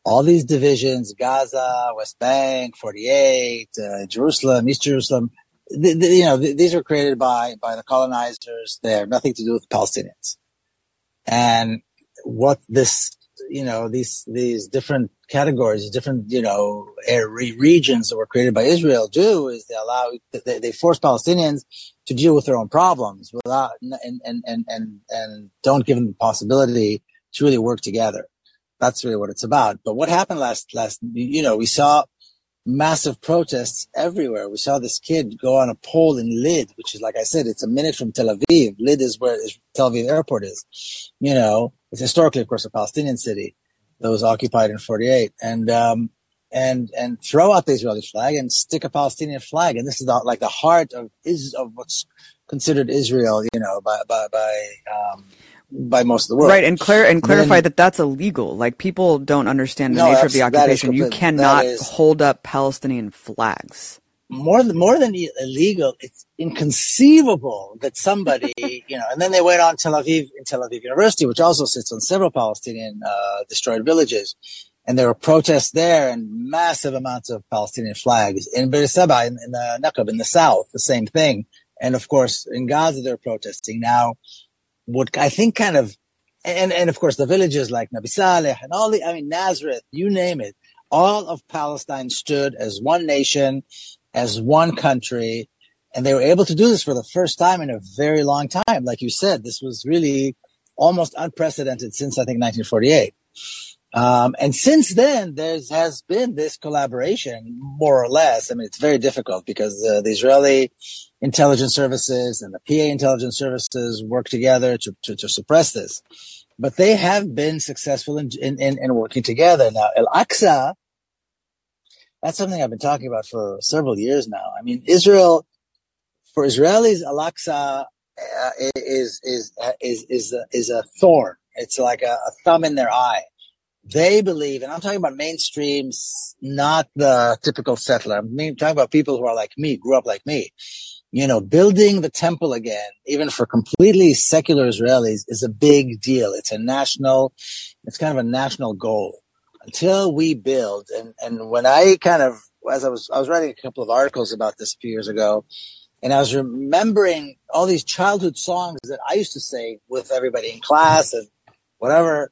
All these divisions, Gaza, West Bank, 48, uh, Jerusalem, East Jerusalem, the, the, you know, th- these were created by, by the colonizers. They have nothing to do with Palestinians. And what this, you know, these, these different categories, different, you know, regions that were created by Israel do is they allow, they, they force Palestinians to deal with their own problems without, and, and, and, and, and don't give them the possibility to really work together. That's really what it's about. But what happened last, last, you know, we saw massive protests everywhere. We saw this kid go on a pole in Lid, which is, like I said, it's a minute from Tel Aviv. Lid is where Tel Aviv airport is. You know, it's historically, of course, a Palestinian city that was occupied in 48. And, um, and, and throw out the Israeli flag and stick a Palestinian flag. And this is the, like the heart of is, of what's considered Israel, you know, by, by, by, um, by most of the world. Right, and clar- and clarify then, that that's illegal. Like people don't understand the no, nature of the occupation. You cannot is, hold up Palestinian flags. More than more than illegal, it's inconceivable that somebody, you know. And then they went on Tel Aviv in Tel Aviv University, which also sits on several Palestinian uh, destroyed villages, and there were protests there and massive amounts of Palestinian flags in Beersheba in, in the Naqab in the south, the same thing. And of course, in Gaza, they're protesting now what I think kind of, and, and of course the villages like Nabi Saleh and all the, I mean, Nazareth, you name it, all of Palestine stood as one nation, as one country, and they were able to do this for the first time in a very long time. Like you said, this was really almost unprecedented since I think 1948. Um, and since then, there has been this collaboration, more or less. I mean, it's very difficult because uh, the Israeli intelligence services and the PA intelligence services work together to, to, to suppress this. But they have been successful in, in, in, in working together. Now, Al Aqsa, that's something I've been talking about for several years now. I mean, Israel, for Israelis, Al Aqsa uh, is, is, is, is, a, is a thorn. It's like a, a thumb in their eye they believe, and I'm talking about mainstreams, not the typical settler. I'm talking about people who are like me, grew up like me. You know, building the temple again, even for completely secular Israelis, is a big deal. It's a national, it's kind of a national goal. Until we build, and, and when I kind of, as I was, I was writing a couple of articles about this a few years ago, and I was remembering all these childhood songs that I used to say with everybody in class and whatever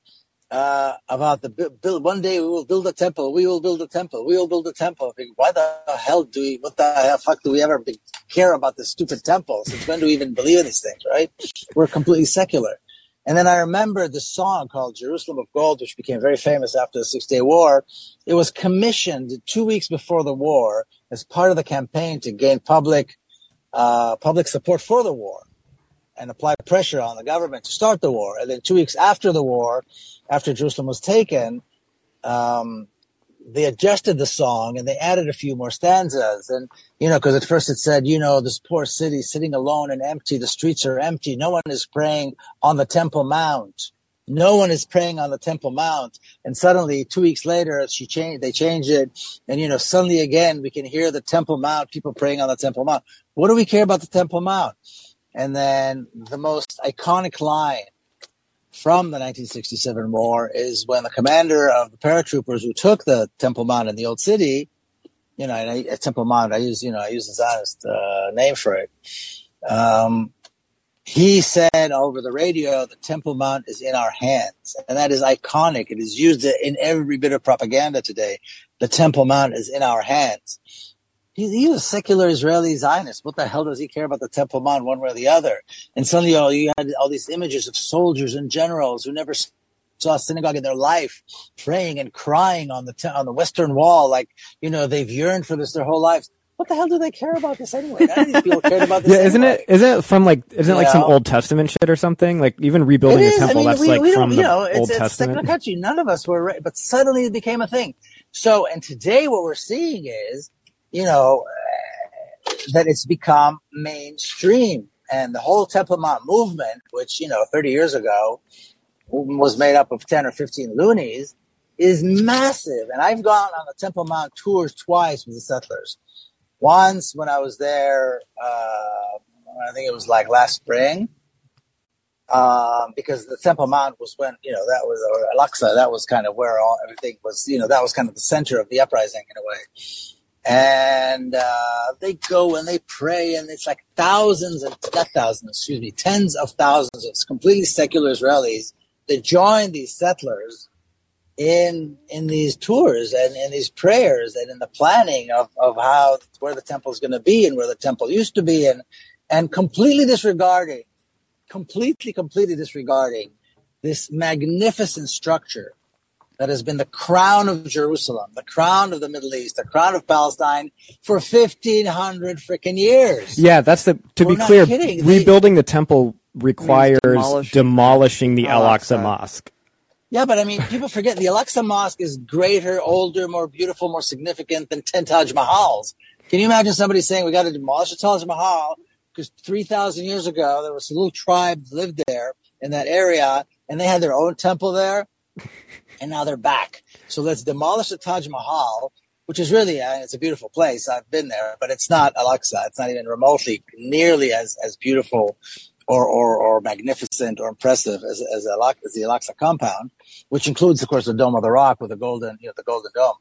uh, about the build. One day we will build a temple. We will build a temple. We will build a temple. Why the hell do we? What the hell, fuck do we ever care about this stupid temples? Since when do we even believe in these things? Right? We're completely secular. And then I remember the song called Jerusalem of Gold, which became very famous after the Six Day War. It was commissioned two weeks before the war as part of the campaign to gain public, uh, public support for the war and apply pressure on the government to start the war. And then two weeks after the war, after Jerusalem was taken, um, they adjusted the song and they added a few more stanzas. And, you know, cause at first it said, you know, this poor city sitting alone and empty. The streets are empty. No one is praying on the Temple Mount. No one is praying on the Temple Mount. And suddenly two weeks later, she changed, they changed it. And, you know, suddenly again, we can hear the Temple Mount, people praying on the Temple Mount. What do we care about the Temple Mount? And then the most iconic line from the 1967 war is when the commander of the paratroopers who took the Temple Mount in the old city, you know, and I, Temple Mount, I use, you know, I use this honest uh, name for it. Um, he said over the radio, the Temple Mount is in our hands. And that is iconic. It is used in every bit of propaganda today. The Temple Mount is in our hands. He's, he's a secular Israeli Zionist. What the hell does he care about the Temple Mount one way or the other? And suddenly you, know, you had all these images of soldiers and generals who never saw a synagogue in their life praying and crying on the, te- on the Western wall. Like, you know, they've yearned for this their whole lives what the hell do they care about this anyway? None of these people cared about this. yeah, isn't it? Isn't it from like? Isn't it like some Old Testament shit or something? Like even rebuilding a temple, I mean, that's we, like we from the you know, Old it's, Testament. It's country. None of us were, but suddenly it became a thing. So, and today what we're seeing is you know, that it's become mainstream. And the whole Temple Mount movement, which, you know, 30 years ago was made up of 10 or 15 loonies, is massive. And I've gone on the Temple Mount tours twice with the settlers. Once when I was there, uh, I think it was like last spring, um, because the Temple Mount was when you know that was or Al-Aqsa. That was kind of where all everything was. You know, that was kind of the center of the uprising in a way. And uh, they go and they pray, and it's like thousands and not thousands, excuse me, tens of thousands of completely secular Israelis that join these settlers in in these tours and in these prayers and in the planning of, of how where the temple is going to be and where the temple used to be and and completely disregarding completely completely disregarding this magnificent structure that has been the crown of Jerusalem, the crown of the Middle East, the crown of Palestine for 1500 freaking years. Yeah, that's the to We're be clear, kidding. They- rebuilding the temple requires demolishing demolishing the Al Al-Aqsa. Mosque. Yeah, but I mean, people forget the Al-Aqsa Mosque is greater, older, more beautiful, more significant than 10 Taj Mahals. Can you imagine somebody saying we got to demolish the Taj Mahal because 3,000 years ago there was a little tribe that lived there in that area and they had their own temple there and now they're back. So let's demolish the Taj Mahal, which is really, uh, it's a beautiful place. I've been there, but it's not Al-Aqsa. It's not even remotely nearly as, as beautiful or, or, or magnificent or impressive as, as, Al- as the Al-Aqsa compound, which includes, of course, the Dome of the Rock with the golden, you know, the golden dome.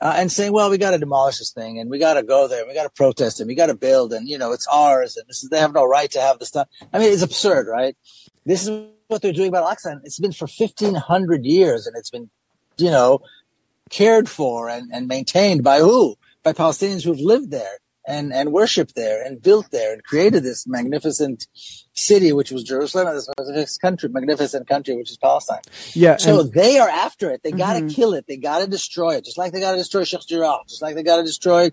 Uh, and saying, well, we got to demolish this thing and we got to go there and we got to protest and we got to build and, you know, it's ours and this is, they have no right to have this stuff. I mean, it's absurd, right? This is what they're doing about. And it's been for 1500 years and it's been, you know, cared for and, and maintained by who? By Palestinians who've lived there and, and worshiped there and built there and created this magnificent city, which was Jerusalem, and this magnificent country, magnificent country, which is Palestine. Yeah, So and- they are after it. They got to Mhm. kill it. They got to destroy it. Just like they got to destroy Sheikh Jarrah. Just like they got to destroy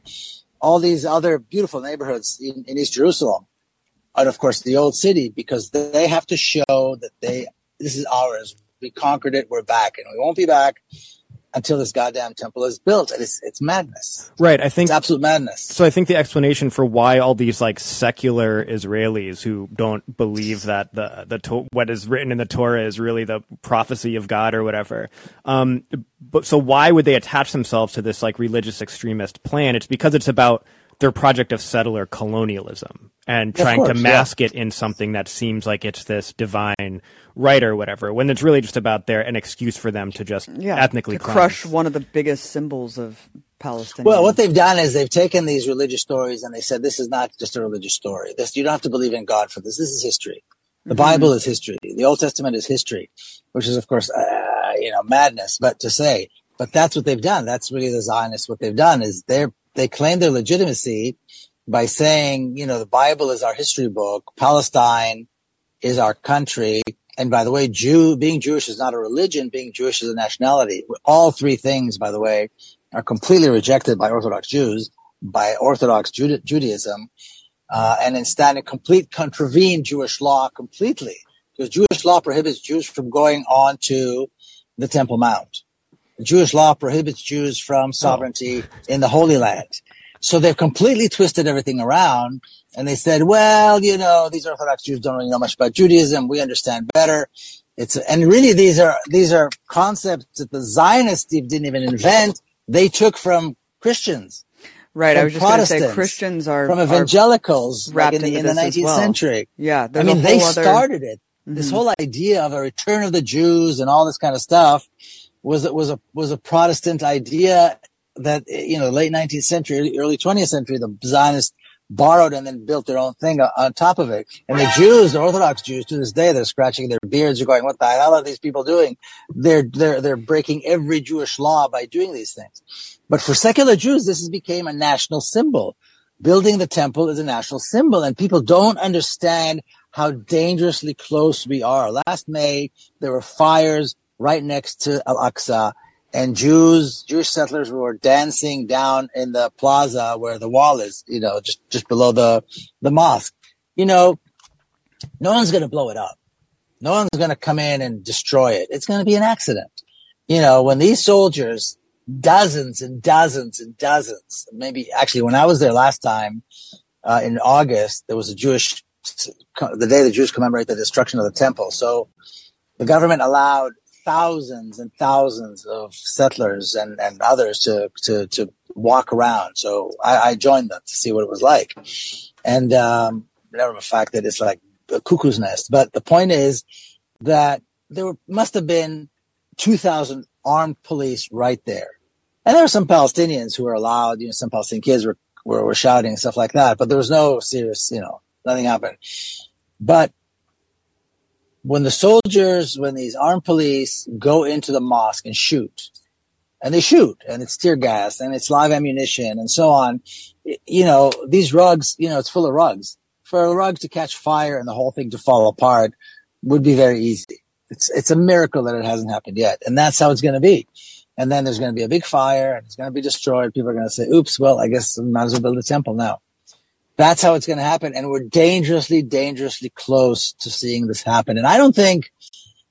all these other beautiful neighborhoods in, in East Jerusalem. And of course, the old city, because they have to show that they, this is ours. We conquered it. We're back and we won't be back until this goddamn temple is built. And it's, it's madness. right. I think It's absolute madness. So I think the explanation for why all these like secular Israelis who don't believe that the the what is written in the Torah is really the prophecy of God or whatever. Um, but so why would they attach themselves to this like religious extremist plan? It's because it's about their project of settler colonialism and Of trying to course, yeah. mask it in something that seems like it's this divine right or whatever, when it's really just about their an excuse for them to just Yeah, ethnically to crush one of the biggest symbols of Palestine. Well, what they've done is they've taken these religious stories and they said, this is not just a religious story. This, you don't have to believe in God for this. This is history. The Bible is history. The Old Testament is history, which is, of course, uh, you know, madness, but to say, but that's what they've done. That's really the Zionists. What they've done is they're, they claim their legitimacy by saying, you know, the Bible is our history book. Palestine is our country. And by the way, Jew, being Jewish is not a religion. Being Jewish is a nationality. All three things, by the way, are completely rejected by Orthodox Jews, by Orthodox Juda- Judaism, uh, and instead in complete contravene Jewish law completely. Because Jewish law prohibits Jews from going on to the Temple Mount. Jewish law prohibits Jews from sovereignty in the Holy Land. So they've completely twisted everything around and they said, well, you know, these Orthodox Jews don't really know much about Judaism. We understand better. It's, and really these are, these are concepts that the Zionists didn't even invent. They took from Christians, right, I was just going to say Christians are from are- evangelicals like wrapped in the, in the 19th well. century. yeah. I mean, they other, started it. This Mhm. whole idea of a return of the Jews and all this kind of stuff was was a was a Protestant idea that you know late 19th century, early 20th century, the Zionists borrowed and then built their own thing on- top of it. And the Jews, the Orthodox Jews, to this day, they're scratching their beards. They're going, "What the hell are these people doing? They're they're they're breaking every Jewish law by doing these things." But for secular Jews, this has become a national symbol. Building the temple is a national symbol, and people don't understand how dangerously close we are. Last May, there were fires right next to Al-Aqsa and Jews, Jewish settlers were dancing down in the plaza where the wall is, you know, just, just below the, the mosque. You know, no one's going to blow it up. No one's going to come in and destroy it. It's going to be an accident. You know, when these soldiers, dozens and dozens and dozens, maybe actually when I was there last time, uh, in August, there was a Jewish, the day the Jews commemorate the destruction of the temple. So the government allowed thousands and thousands of settlers and, and others to, to, to walk around. So I, I joined them to see what it was like. And, um, never the fact that it's like a cuckoo's nest. But the point is that there must have been 2,000 armed police right there. And there were some Palestinians who were allowed, you know, some Palestinian kids were, were, were shouting and stuff like that, but there was no serious, you know, nothing happened. But when the soldiers, when these armed police go into the mosque and shoot, and they shoot, and it's tear gas, and it's live ammunition, and so on, you know, these rugs, you know, it's full of rugs. For a rug to catch fire and the whole thing to fall apart would be very easy. It's it's a miracle that it hasn't happened yet, and that's how it's going to be. And then there's going to be a big fire, and it's going to be destroyed. People are going to say, "Oops, well, I guess I might as well build a temple now." That's how it's going to happen, and we're dangerously, dangerously close to seeing this happen. And I don't think,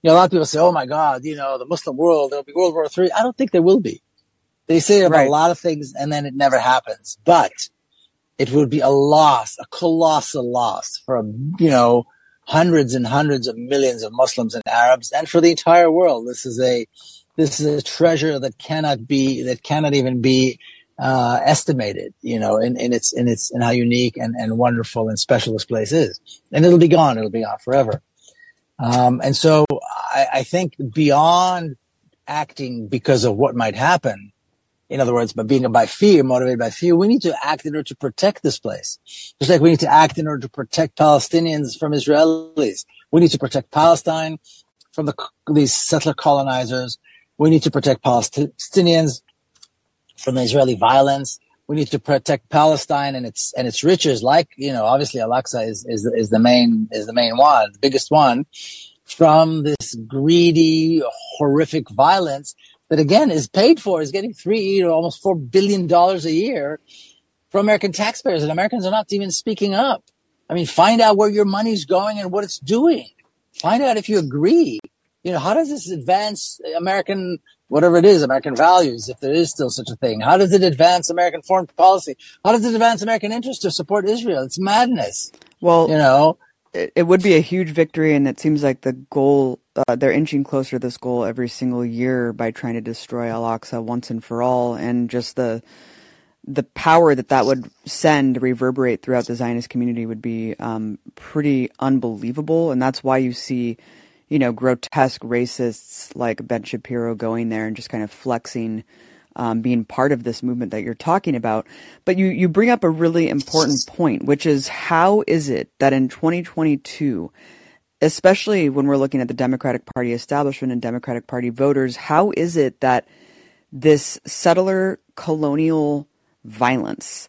you know, a lot of people say, "Oh my God, you know, the Muslim world, there'll be World War Three. I don't think there will be. They say about right. a lot of things, and then it never happens. But it would be a loss, a colossal loss for you know hundreds and hundreds of millions of Muslims and Arabs, and for the entire world. This is a this is a treasure that cannot be that cannot even be uh, estimated. You know, in, in its in its in how unique and, and wonderful and special this place is, and it'll be gone. It'll be gone forever. Um, and so I, I think beyond acting because of what might happen, in other words, by being by fear, motivated by fear, we need to act in order to protect this place. Just like we need to act in order to protect Palestinians from Israelis. We need to protect Palestine from the, these settler colonizers. We need to protect Palestinians from the Israeli violence. We need to protect Palestine and its and its riches. Like you know, obviously Al-Aqsa is is is the main is the main one, the biggest one, from this greedy, horrific violence that again is paid for, is getting three or almost four billion dollars a year from American taxpayers, and Americans are not even speaking up. I mean, find out where your money's going and what it's doing. Find out if you agree. You know, how does this advance American, whatever it is, American values, if there is still such a thing? How does it advance American foreign policy? How does it advance American interest to support Israel? It's madness. Well, you know, it, it would be a huge victory, and it seems like the goal uh, they're inching closer to this goal every single year by trying to destroy Al Aqsa once and for all, and just the the power that that would send reverberate throughout the Zionist community would be um, pretty unbelievable, and that's why you see, you know, grotesque racists like Ben Shapiro going there and just kind of flexing. Um, being part of this movement that you're talking about. But you, you bring up a really important point, which is how is it that in 2022 especially when we're looking at the Democratic Party establishment and Democratic Party voters, how is it that this settler colonial violence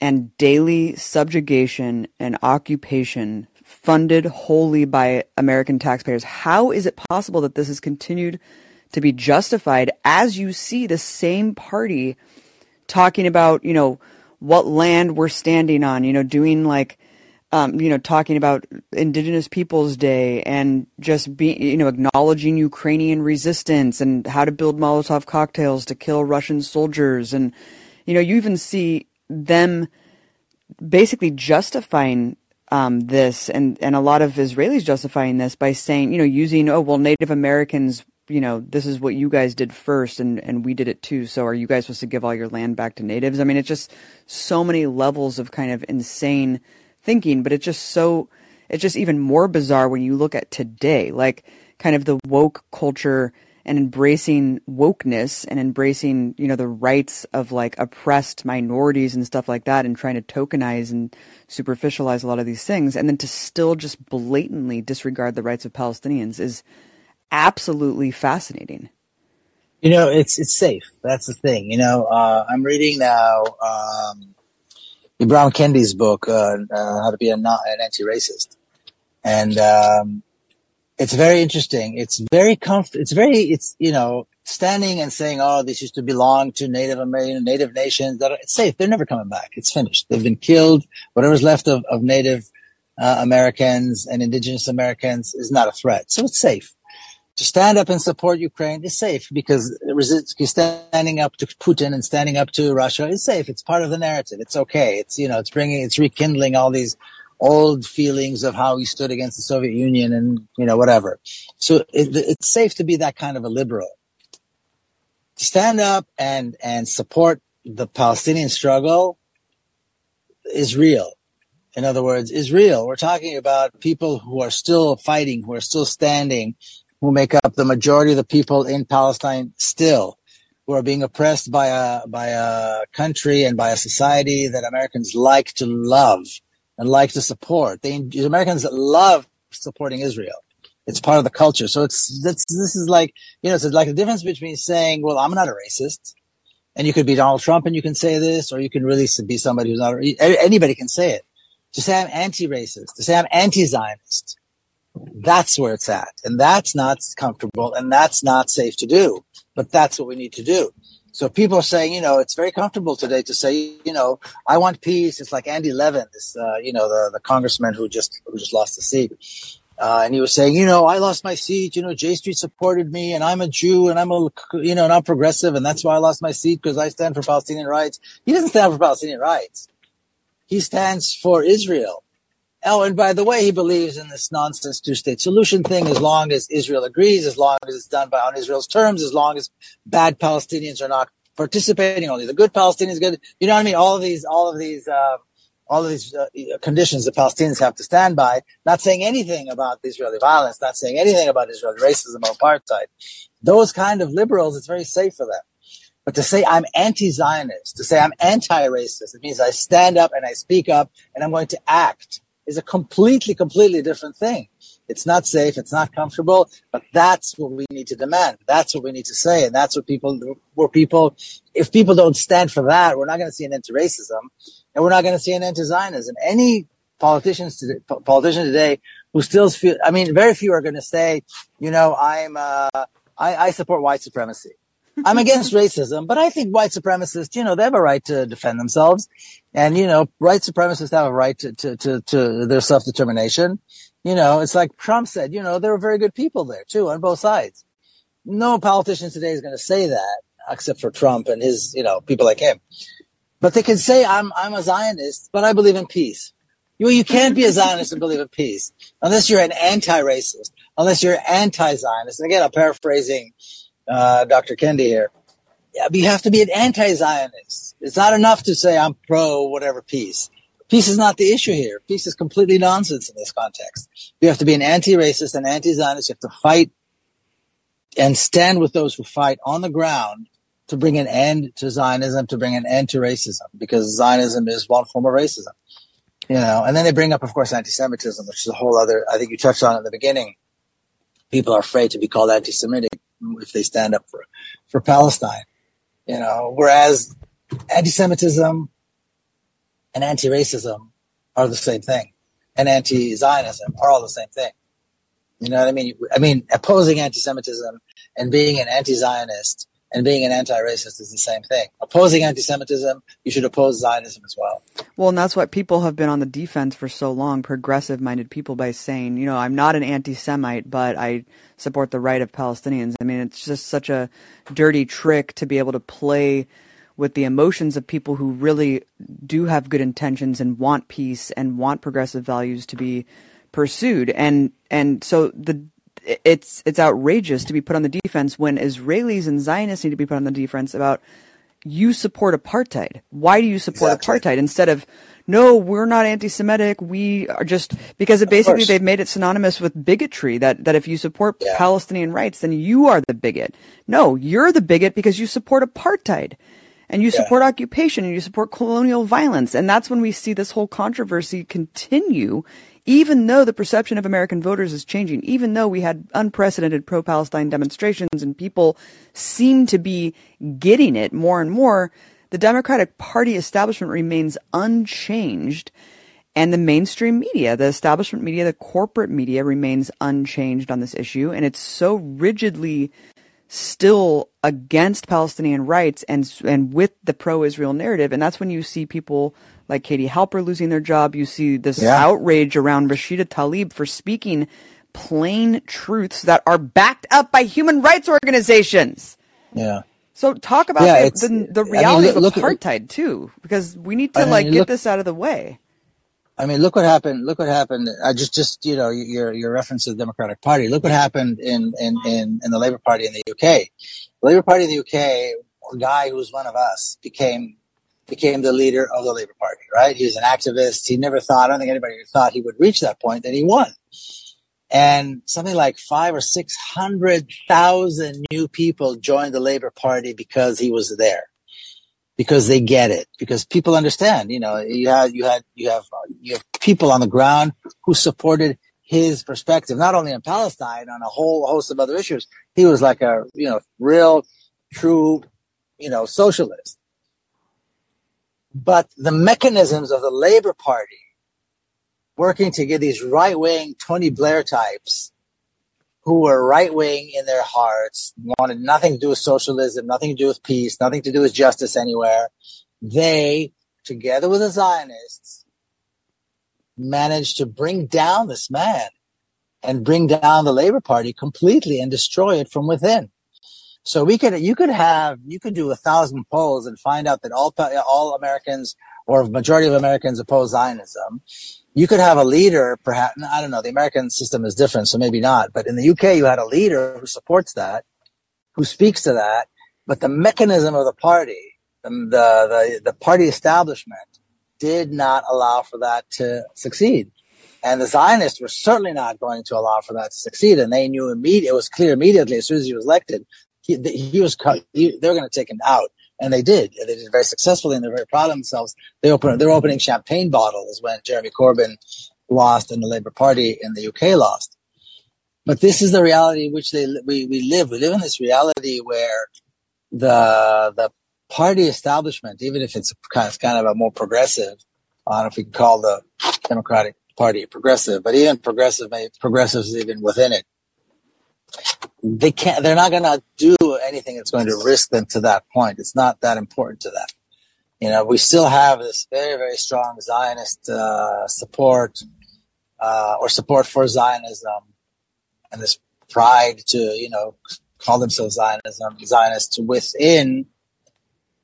and daily subjugation and occupation funded wholly by American taxpayers, how is it possible that this has continued to be justified as you see the same party talking about, you know, what land we're standing on, you know, doing like um, you know, talking about Indigenous Peoples Day and just be, you know, acknowledging Ukrainian resistance and how to build Molotov cocktails to kill Russian soldiers. And, you know, you even see them basically justifying um, this and, and a lot of Israelis justifying this by saying, you know, using, oh, well, Native Americans, you know, this is what you guys did first and, and we did it too. So are you guys supposed to give all your land back to natives? I mean, it's just so many levels of kind of insane – thinking, but it's just so, it's just even more bizarre when you look at today, like kind of the woke culture and embracing wokeness and embracing, you know, the rights of like oppressed minorities and stuff like that and trying to tokenize and superficialize a lot of these things. And then to still just blatantly disregard the rights of Palestinians is absolutely fascinating. You know, it's it's safe. That's the thing. You know, uh, I'm reading now um, Ibram Kendi's book, uh, uh, How to Be a Not, an Anti-Racist. And, um, it's very interesting. It's very comf- it's very, it's, you know, standing and saying, oh, this used to belong to Native American, Native nations. It's safe. They're never coming back. It's finished. They've been killed. Whatever's left of, of Native uh, Americans and Indigenous Americans is not a threat. So it's safe to stand up and support Ukraine is safe because standing up to Putin and standing up to Russia is safe. It's part of the narrative. It's okay. It's, you know, it's bringing, it's rekindling all these old feelings of how he stood against the Soviet Union and, you know, whatever. So it, it's safe to be that kind of a liberal. Stand up and, and support the Palestinian struggle is real. in other words, is real. We're talking about people who are still fighting, who are still standing, who make up the majority of the people in Palestine still, who are being oppressed by a, by a country and by a society that Americans like to love and like to support. They, Americans love supporting Israel. It's part of the culture. So it's, this is like, you know, it's like the difference between saying, well, I'm not a racist and you could be Donald Trump and you can say this, or you can really be somebody who's not, anybody can say it. To say I'm anti-racist, to say I'm anti-Zionist, that's where it's at. And that's not comfortable and that's not safe to do. But that's what we need to do. So people are saying, you know, it's very comfortable today to say, you know, I want peace. It's like Andy Levin, this, uh, you know, the, the congressman who just, who just lost the seat. Uh, and he was saying, you know, I lost my seat. You know, J Street supported me, and I'm a Jew, and I'm a, you know, not progressive, and that's why I lost my seat because I stand for Palestinian rights. He doesn't stand for Palestinian rights. He stands for Israel. Oh, and by the way, he believes in this nonsense two-state solution thing. As long as Israel agrees, as long as it's done by on Israel's terms, as long as bad Palestinians are not participating, only the good Palestinians good. You know what I mean? All of these, all of these. Uh, all of these uh, conditions the Palestinians have to stand by, not saying anything about Israeli violence, not saying anything about Israeli racism or apartheid. Those kind of liberals, it's very safe for them. But to say I'm anti-Zionist, to say I'm anti-racist, it means I stand up and I speak up and I'm going to act is a completely, completely different thing. It's not safe. It's not comfortable, but that's what we need to demand. That's what we need to say. And that's what people, where people, if people don't stand for that, we're not going to see an end to racism and we're not going to see an end to Zionism. Any politicians today, politician today who still feel, I mean, very few are going to say, you know, I'm, uh, I, I support white supremacy. I'm against racism, but I think white supremacists, you know, they have a right to defend themselves. And, you know, white supremacists have a right to, to, to, to their self-determination. You know, it's like Trump said, you know, there were very good people there too on both sides. No politician today is going to say that except for Trump and his, you know, people like him. But they can say, I'm, I'm a Zionist, but I believe in peace. You, you can't be a Zionist and believe in peace unless you're an anti-racist, unless you're anti-Zionist. And again, I'm paraphrasing uh, Dr. Kendi here. Yeah, but you have to be an anti-Zionist. It's not enough to say I'm pro whatever peace. Peace is not the issue here. Peace is completely nonsense in this context. You have to be an anti-racist and anti-Zionist. You have to fight and stand with those who fight on the ground to bring an end to Zionism, to bring an end to racism, because Zionism is one form of racism. You know, and then they bring up, of course, anti-Semitism, which is a whole other, I think you touched on in the beginning. People are afraid to be called anti-Semitic if they stand up for, for Palestine. You know, whereas anti-Semitism and anti-racism are the same thing, and anti-Zionism are all the same thing. You know what I mean? I mean, opposing anti-Semitism and being an anti-Zionist and being an anti-racist is the same thing. Opposing anti-Semitism, you should oppose Zionism as well. Well, and that's why people have been on the defense for so long, progressive-minded people, by saying, you know, I'm not an anti-Semite, but I support the right of Palestinians. I mean, it's just such a dirty trick to be able to play with the emotions of people who really do have good intentions and want peace and want progressive values to be pursued. And and so the it's it's outrageous to be put on the defense when Israelis and Zionists need to be put on the defense about you support apartheid. Why do you support exactly. apartheid instead of no, we're not anti-Semitic. We are just because it basically they've made it synonymous with bigotry. That that if you support yeah. Palestinian rights, then you are the bigot. No, you're the bigot because you support apartheid and you support occupation and you support colonial violence. And that's when we see this whole controversy continue even though the perception of American voters is changing, even though we had unprecedented pro Palestine demonstrations and people seem to be getting it more and more, the Democratic Party establishment remains unchanged. And the mainstream media, the establishment media, the corporate media remains unchanged on this issue. And it's so rigidly still against Palestinian rights and, and with the pro Israel narrative. And that's when you see people like Katie Halper losing their job. You see this yeah. outrage around Rashida Tlaib for speaking plain truths that are backed up by human rights organizations. Yeah. So talk about yeah, the, the, the, reality I mean, look, of apartheid at, too, because we need to I mean, like get look, this out of the way. I mean, look what happened. Look what happened. I just, just you know, your your reference to the Democratic Party. Look what happened in in in, in the Labour Party in the UK. The Labour Party in the UK, a guy who was one of us, became became the leader of the Labor Party, right? He was an activist. He never thought, I don't think anybody thought he would reach that point. and he won. And something like five or 600,000 new people joined the Labor Party because he was there. Because they get it. Because people understand, you know, you had, you had, you have, you have people on the ground who supported his perspective, not only on Palestine, on a whole host of other issues. He was like a, you know, real, true, you know, socialist. But the mechanisms of the Labor Party working to get these right wing Tony Blair types who were right wing in their hearts, wanted nothing to do with socialism, nothing to do with peace, nothing to do with justice anywhere. They, together with the Zionists, managed to bring down this man and bring down the Labor Party completely and destroy it from within. So we could, you could have, you could do a thousand polls and find out that all, all Americans or majority of Americans oppose Zionism. You could have a leader, perhaps, I don't know, the American system is different, so maybe not, but in the UK, you had a leader who supports that, who speaks to that, but the mechanism of the party, the, the, the party establishment did not allow for that to succeed. And the Zionists were certainly not going to allow for that to succeed. And they knew immediately, it was clear immediately as soon as he was elected, he, he was he, they were going to take him out. And they did. They did very successfully and they're very proud of themselves. They opened, they're opening champagne bottles when Jeremy Corbyn lost and the Labour Party in the UK lost. But this is the reality in which they, we, we live. We live in this reality where the, the party establishment, even if it's kind of, kind of a more progressive, I don't know if we can call the Democratic Party progressive, but even progressive, progressives even within it, they can't, they're not going to do anything that's going to risk them to that point. It's not that important to them. You know, we still have this very, very strong Zionist uh, support uh, or support for Zionism and this pride to, you know, call themselves Zionism, Zionists within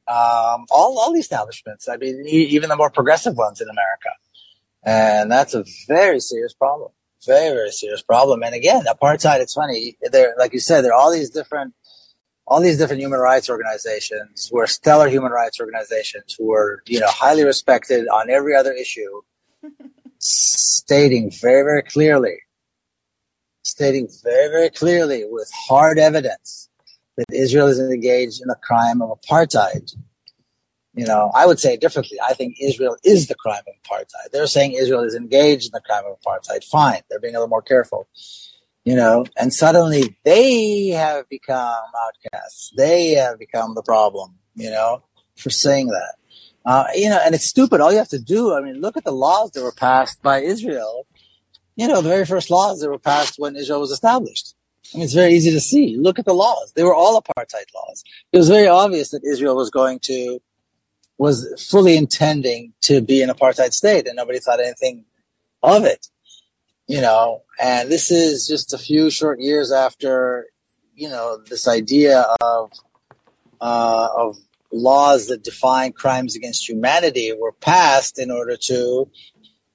um, all, all the establishments. I mean, even the more progressive ones in America. And that's a very serious problem very, very serious problem. And again, apartheid, it's funny. There, like you said, there are all these different, all these different human rights organizations who are stellar human rights organizations who are, you know, highly respected on every other issue, stating very, very clearly, stating very, very clearly with hard evidence that Israel is engaged in a crime of apartheid you know, I would say differently. I think Israel is the crime of apartheid. They're saying Israel is engaged in the crime of apartheid. Fine. They're being a little more careful. You know, and suddenly they have become outcasts. They have become the problem, you know, for saying that. Uh, you know, and it's stupid. All you have to do, I mean, look at the laws that were passed by Israel. You know, the very first laws that were passed when Israel was established. I mean, it's very easy to see. Look at the laws. They were all apartheid laws. It was very obvious that Israel was going to was fully intending to be an apartheid state and nobody thought anything of it. You know, and this is just a few short years after, you know, this idea of, uh, of laws that define crimes against humanity were passed in order to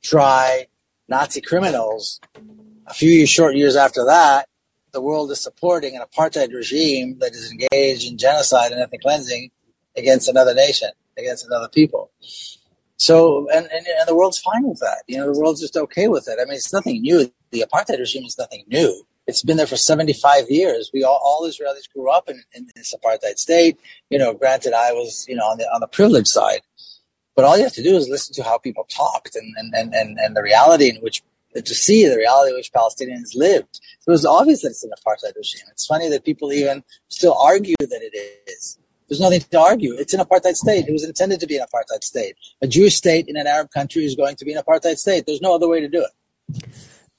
try Nazi criminals. A few short years after that, the world is supporting an apartheid regime that is engaged in genocide and ethnic cleansing against another nation against another people. So, and, and, and the world's fine with that. You know, the world's just okay with it. I mean, it's nothing new. The apartheid regime is nothing new. It's been there for 75 years. We all, all Israelis grew up in, in this apartheid state. You know, granted, I was, you know, on the, on the privileged side, but all you have to do is listen to how people talked and, and, and, and, and the reality in which to see the reality in which Palestinians lived. It was obvious that it's an apartheid regime. It's funny that people even still argue that it is. There's nothing to argue. It's an apartheid state. It was intended to be an apartheid state. A Jewish state in an Arab country is going to be an apartheid state. There's no other way to do it.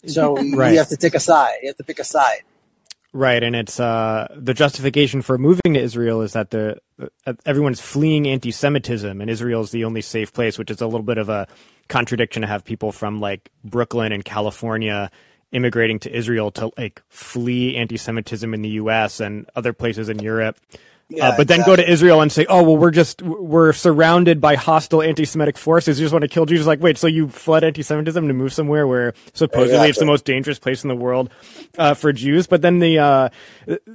So right. you have to take a side. You have to pick a side. Right, and it's uh, the justification for moving to Israel is that the uh, everyone's fleeing anti-Semitism, and Israel is the only safe place, which is a little bit of a contradiction to have people from like Brooklyn and California immigrating to Israel to like flee anti-Semitism in the U.S. and other places in Europe. Yeah, uh, but then exactly. go to Israel and say, "Oh, well, we're just we're surrounded by hostile anti-Semitic forces. You just want to kill Jews." Like, wait, so you fled anti-Semitism to move somewhere where supposedly it's the most dangerous place in the world uh, for Jews? But then the uh,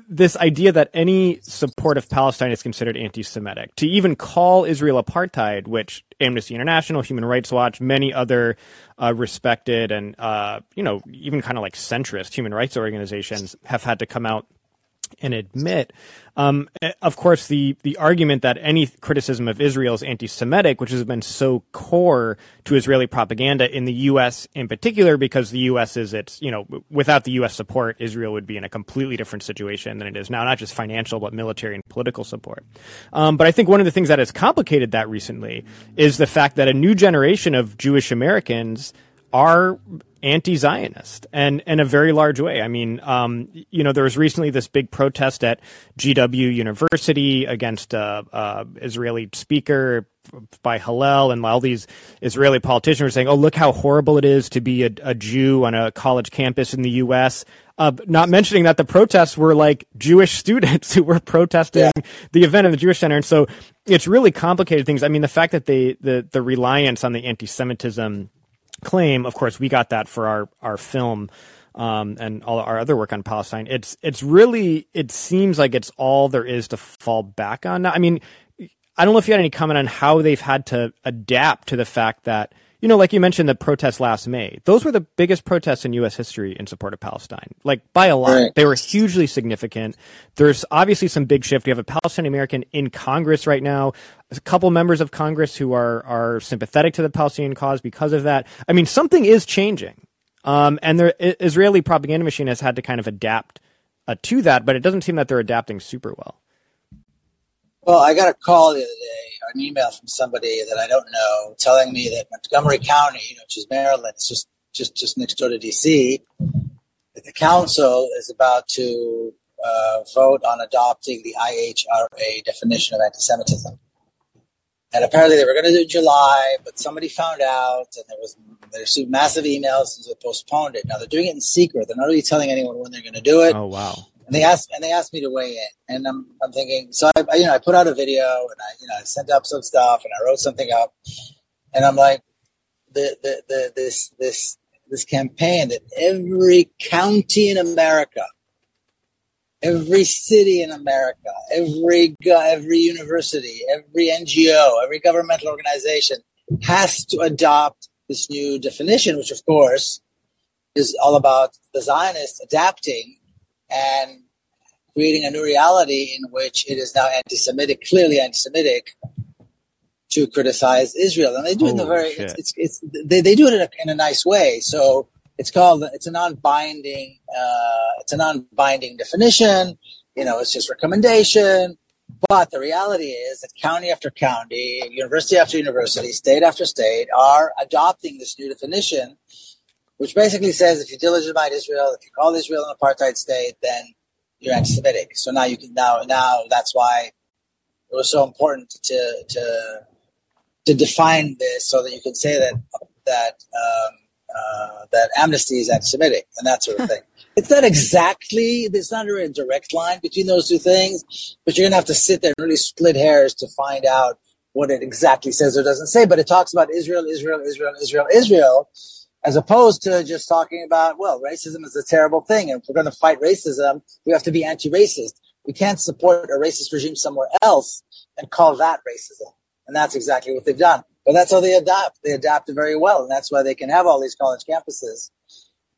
this idea that any support of Palestine is considered anti-Semitic, to even call Israel apartheid, which Amnesty International, Human Rights Watch, many other uh, respected and uh, you know even kind of like centrist human rights organizations have had to come out and admit. Um, eh, of course, the the argument that any criticism of Israel is anti-Semitic, which has been so core to Israeli propaganda in the U.S. in particular, because the U.S. is its you know without the U.S. support, Israel would be in a completely different situation than it is now, not just financial but military and political support. Um, but I think one of the things that has complicated that recently is the fact that a new generation of Jewish Americans are anti-Zionist and in a very large way. I mean, um, you know, there was recently this big protest at GW University against a, a Israeli speaker by Hillel, and all these Israeli politicians were saying, "Oh, look how horrible it is to be a, a Jew on a college campus in the U.S." Uh, not mentioning that the protests were like Jewish students who were protesting Yeah. the event in the Jewish Center, and so it's really complicated things. I mean, the fact that they the the reliance on the anti-Semitism claim. Of course, we got that for our our film um, and all our other work on Palestine. It's it's really it seems like it's all there is to fall back on. I mean, I don't know if you had any comment on how they've had to adapt to the fact that you know, like you mentioned, the protests last May. Those were the biggest protests in U.S. history in support of Palestine, like by a lot. Right. They were hugely significant. There's obviously some big shift. You have a Palestinian American in Congress right now, a couple members of Congress who are are sympathetic to the Palestinian cause because of that. I mean, something is changing, um, and the Israeli propaganda machine has had to kind of adapt uh, to that, but it doesn't seem that they're adapting super well. Well, I got a call the other day, an email from somebody that I don't know, telling me that Montgomery County, which is Maryland, it's just just just next door to D.C. that the council is about to uh, vote on adopting the IHRA definition of anti-Semitism. And apparently they were going to do it in July, but somebody found out, and there was they received massive emails, and they postponed it. Now they're doing it in secret; they're not really telling anyone when they're going to do it. Oh wow! And they asked and they asked me to weigh in, and I'm I'm thinking. So I I- you know I put out a video and I you know I sent up some stuff and I wrote something up, and I'm like, the the, the this this this campaign that every county in America, every city in America, every every university, every NGO, every governmental organization has to adopt this new definition, which of course is all about the Zionists adapting and creating a new reality in which it is now anti-Semitic, clearly anti-Semitic, to criticize Israel, and they do it in a very it's, it's, it's, they they do it in a, in a nice way. So it's called it's a non-binding uh, it's a non-binding definition. You know, it's just recommendation. But the reality is that county after county, university after university, state after state are adopting this new definition, which basically says if you delegitimize Israel, if you call Israel an apartheid state, then you're anti-Semitic. So now you can now now that's why it was so important to to to define this so that you can say that that um, uh, that amnesty is anti-Semitic and that sort of thing. It's not exactly it's not a direct line between those two things, but you're gonna have to sit there and really split hairs to find out what it exactly says or doesn't say. But it talks about Israel, Israel, Israel, Israel, Israel, as opposed to just talking about well, racism is a terrible thing, and if we're going to fight racism, we have to be anti-racist. We can't support a racist regime somewhere else and call that racism. And that's exactly what they've done. But that's how they adapt. They adapt very well, and that's why they can have all these college campuses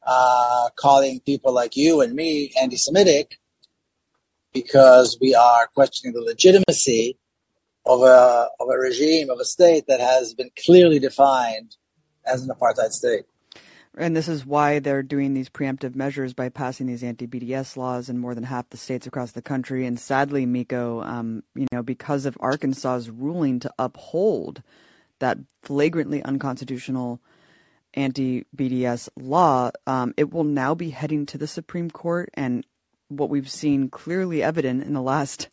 uh, calling people like you and me anti-Semitic because we are questioning the legitimacy of a of a regime of a state that has been clearly defined as an apartheid state. And this is why they're doing these preemptive measures by passing these anti-BDS laws in more than half the states across the country. And sadly, Miko, um, you know, because of Arkansas's ruling to uphold that flagrantly unconstitutional anti-BDS law, um, it will now be heading to the Supreme Court. And what we've seen clearly evident in the last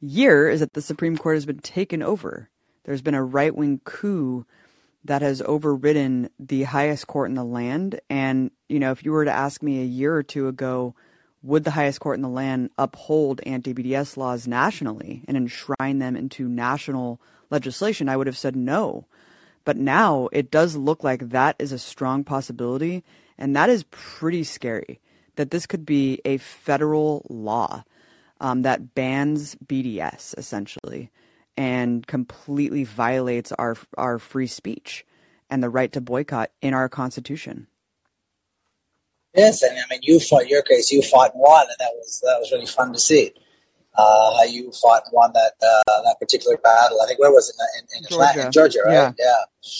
year is that the Supreme Court has been taken over. There's been a right-wing coup that has overridden the highest court in the land. And, you know, if you were to ask me a year or two ago would the highest court in the land uphold anti BDS laws nationally and enshrine them into national legislation, I would have said no. But now it does look like that is a strong possibility, and that is pretty scary that this could be a federal law um, that bans BDS essentially and completely violates our our free speech and the right to boycott in our constitution. Yes, and I mean you fought your case, you fought and won, and that was that was really fun to see. Uh, how you fought and won that uh, that particular battle. I think where was it in, in Atlanta, Georgia. Georgia, right? Yeah. yeah.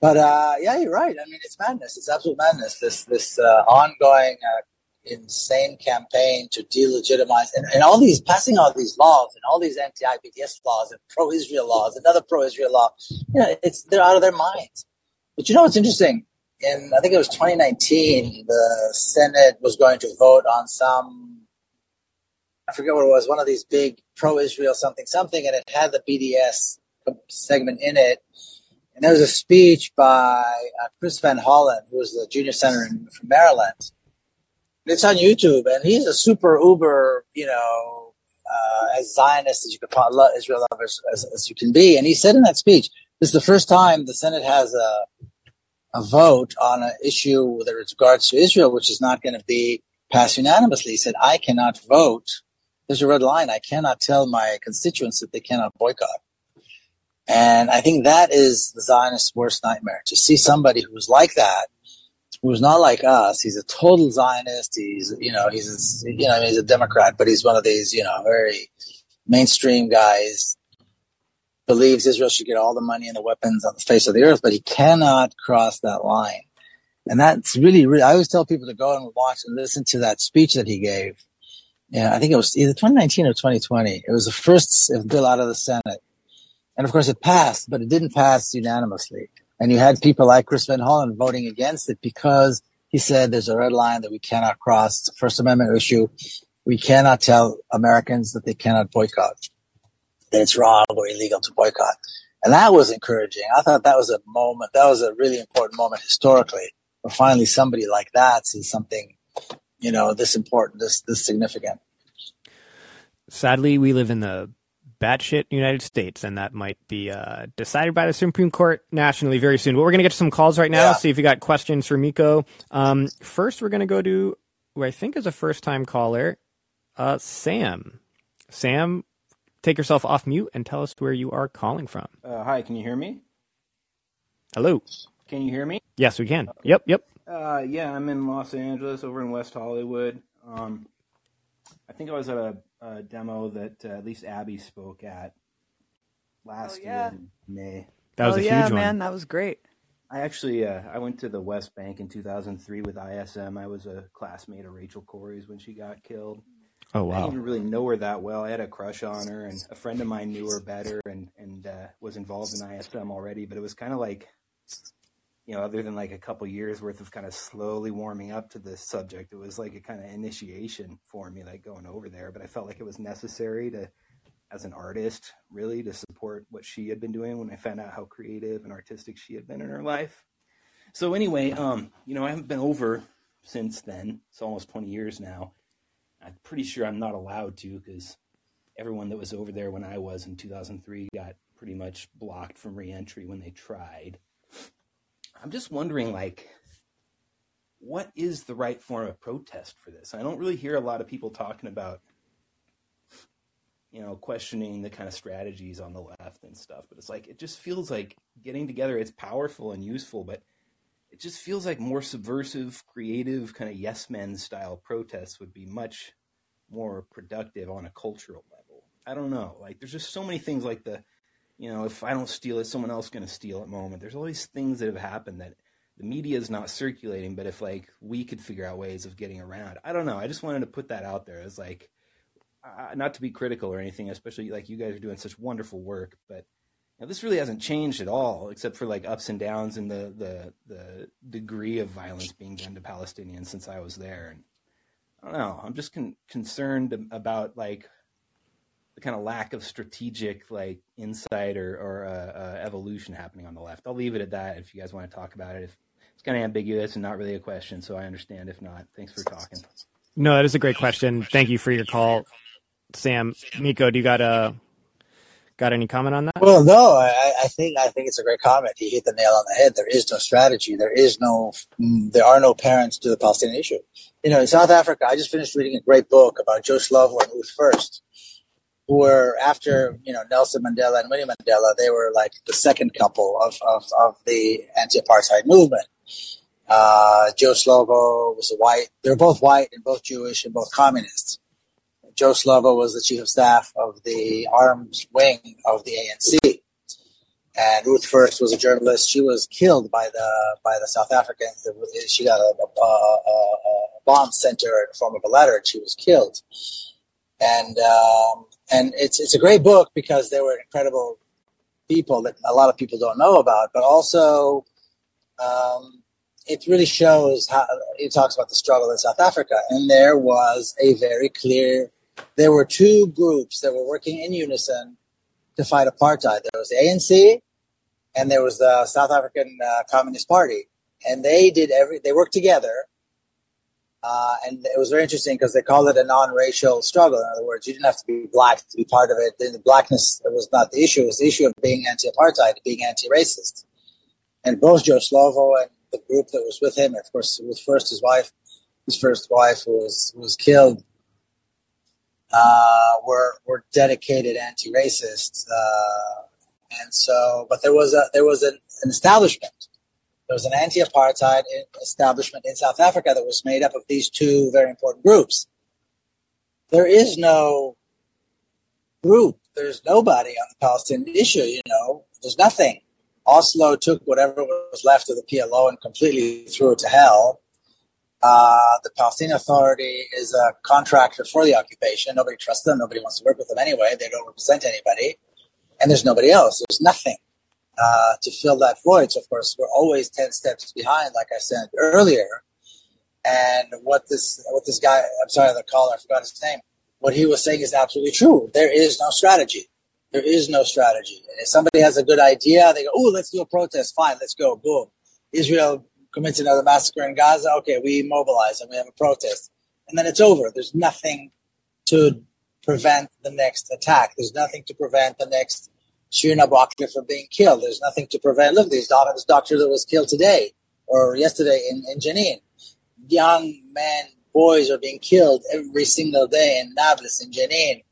But uh, yeah, you're right. I mean, it's madness. It's absolute madness. This this uh, ongoing uh, insane campaign to delegitimize and, and all these passing all these laws and all these anti-BDS laws and pro-Israel laws, another pro-Israel law. You know, it's they're out of their minds. But you know what's interesting? In I think it was 2019, the Senate was going to vote on some. I forget what it was. One of these big pro-Israel something something, and it had the BDS segment in it. And there was a speech by uh, Chris Van Hollen, who was the junior senator from Maryland, it's on YouTube, and he's a super uber, you know, uh, as Zionist as you could love Israel lovers as, as, you can be. And he said in that speech, "This is the first time the Senate has a a vote on an issue with regards to Israel, which is not going to be passed unanimously." He said, "I cannot vote. There's a red line. I cannot tell my constituents that they cannot boycott." And I think that is the Zionist's worst nightmare to see somebody who's like that who's not like us. He's a total Zionist. He's, you know, he's, you know, he's a Democrat, but he's one of these, you know, very mainstream guys. Believes Israel should get all the money and the weapons on the face of the earth, but he cannot cross that line. And that's really, really, I always tell people to go and watch and listen to that speech that he gave. Yeah, I think it was either 2019 or 2020. It was the first bill out of the Senate. And of course it passed, but it didn't pass unanimously. And you had people like Chris Van Hollen voting against it because he said there's a red line that we cannot cross. It's a First Amendment issue. We cannot tell Americans that they cannot boycott, that it's wrong or illegal to boycott. And that was encouraging. I thought that was a moment, that was a really important moment historically, where finally somebody like that sees something, you know, this important, this, this significant. Sadly, we live in the batshit United States, and that might be uh, decided by the Supreme Court nationally very soon. But we're going to get to some calls right now. Yeah. See if you got questions for Miko. Um, first, we're going to go to who I think is a first time caller, uh, Sam. Sam, take yourself off mute and tell us where you are calling from. Uh, hi, can you hear me? Hello. Can you hear me? Yes, we can. Yep, yep. Uh, yeah, I'm in Los Angeles, over in West Hollywood. Um, I think I was at a uh, demo that uh, at least Abby spoke at last oh, yeah. year in May. That was oh, a yeah, huge man, one. That was great. I actually uh, I went to the West Bank in 2003 with ISM. I was a classmate of Rachel Corrie's when she got killed. Oh wow! I didn't really know her that well. I had a crush on her, and a friend of mine knew her better and and uh, was involved in ISM already. But it was kind of like you know, other than like a couple years worth of kind of slowly warming up to this subject, it was like a kind of initiation for me, like going over there. But I felt like it was necessary to, as an artist, really to support what she had been doing when I found out how creative and artistic she had been in her life. So anyway, um, you know, I haven't been over since then. It's almost 20 years now. I'm pretty sure I'm not allowed to because everyone that was over there when I was in 2003 got pretty much blocked from reentry when they tried. I'm just wondering, like, what is the right form of protest for this? I don't really hear a lot of people talking about, you know, questioning the kind of strategies on the left and stuff. But it's like, it just feels like getting together, it's powerful and useful, but it just feels like more subversive, creative, kind of yes men style protests would be much more productive on a cultural level. I don't know. Like, there's just so many things like the, you know, if I don't steal it, someone else going to steal it moment. There's all these things that have happened that the media is not circulating, but if like we could figure out ways of getting around, I don't know. I just wanted to put that out there as like, uh, not to be critical or anything, especially like you guys are doing such wonderful work, but you know, this really hasn't changed at all, except for like ups and downs in the the the degree of violence being done to Palestinians since I was there. And I don't know. I'm just con- concerned about like kind of lack of strategic like insight or, or uh, uh, evolution happening on the left. I'll leave it at that. If you guys want to talk about it, if it's kind of ambiguous and not really a question, so I understand. If not, thanks for talking. No, that is a great question. Thank you for your call, Sam. Miko, do you got a got any comment on that? Well, no, I, I think I think it's a great comment. He hit the nail on the head. There is no strategy. There is no. There are no parents to the Palestinian issue. You know, in South Africa, I just finished reading a great book about Joe Slovo and Ruth First, who were after you know Nelson Mandela and Winnie Mandela. They were like the second couple of of, of the anti-apartheid movement. Uh, Joe Slovo was a white. They were both white and both Jewish and both communists. Joe Slovo was the chief of staff of the arms wing of the ANC, and Ruth First was a journalist. She was killed by the by the South Africans. She got a, a, a, a bomb sent to her in the form of a letter, and she was killed. And um, and it's it's a great book because they were incredible people that a lot of people don't know about, but also um, it really shows how it talks about the struggle in South Africa, and there was a very clear. There were two groups that were working in unison to fight apartheid. There was the ANC, and there was the South African uh, Communist Party, and they did every. They worked together, uh, and it was very interesting because they called it a non-racial struggle. In other words, you didn't have to be black to be part of it. The blackness was not the issue; it was the issue of being anti-apartheid, being anti-racist. And both Joe Slovo and the group that was with him. Of course, it was first his wife, his first wife was was killed. Uh, were were dedicated anti-racists, uh, and so, but there was a there was an, an establishment. There was an anti-apartheid establishment in South Africa that was made up of these two very important groups. There is no group. There's nobody on the Palestinian issue. You know, there's nothing. Oslo took whatever was left of the PLO and completely threw it to hell. Uh, the Palestinian Authority is a contractor for the occupation. Nobody trusts them. Nobody wants to work with them anyway. They don't represent anybody. And there's nobody else. There's nothing uh, to fill that void. So, of course, we're always 10 steps behind, like I said earlier. And what this, what this guy, I'm sorry, the caller, I forgot his name. What he was saying is absolutely true. There is no strategy. There is no strategy. And if somebody has a good idea, they go, "Oh, let's do a protest. Fine, let's go. Boom." Israel commits another massacre in Gaza. Okay, we mobilize and we have a protest, and then it's over. There's nothing to prevent the next attack. There's nothing to prevent the next Shirin Abu Akleh from being killed. There's nothing to prevent. Look, doctor, this doctor that was killed today or yesterday in, in Jenin. Young men, boys are being killed every single day in Nablus, in Jenin.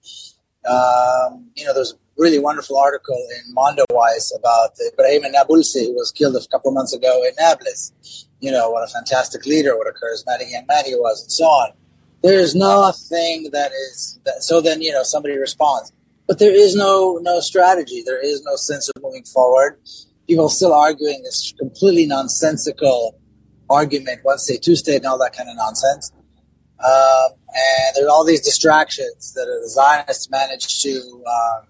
Um, you know, there's a really wonderful article in Mondoweiss about Ibrahim Nabulsi, who was killed a couple of months ago in Nablus. You know, what a fantastic leader, what a charismatic young man he was, and so on. There is nothing that is that, so. Then you know somebody responds, but there is no no strategy. There is no sense of moving forward. People still arguing this completely nonsensical argument, one state, two state, and all that kind of nonsense. Um, and there are all these distractions that the Zionists managed to um,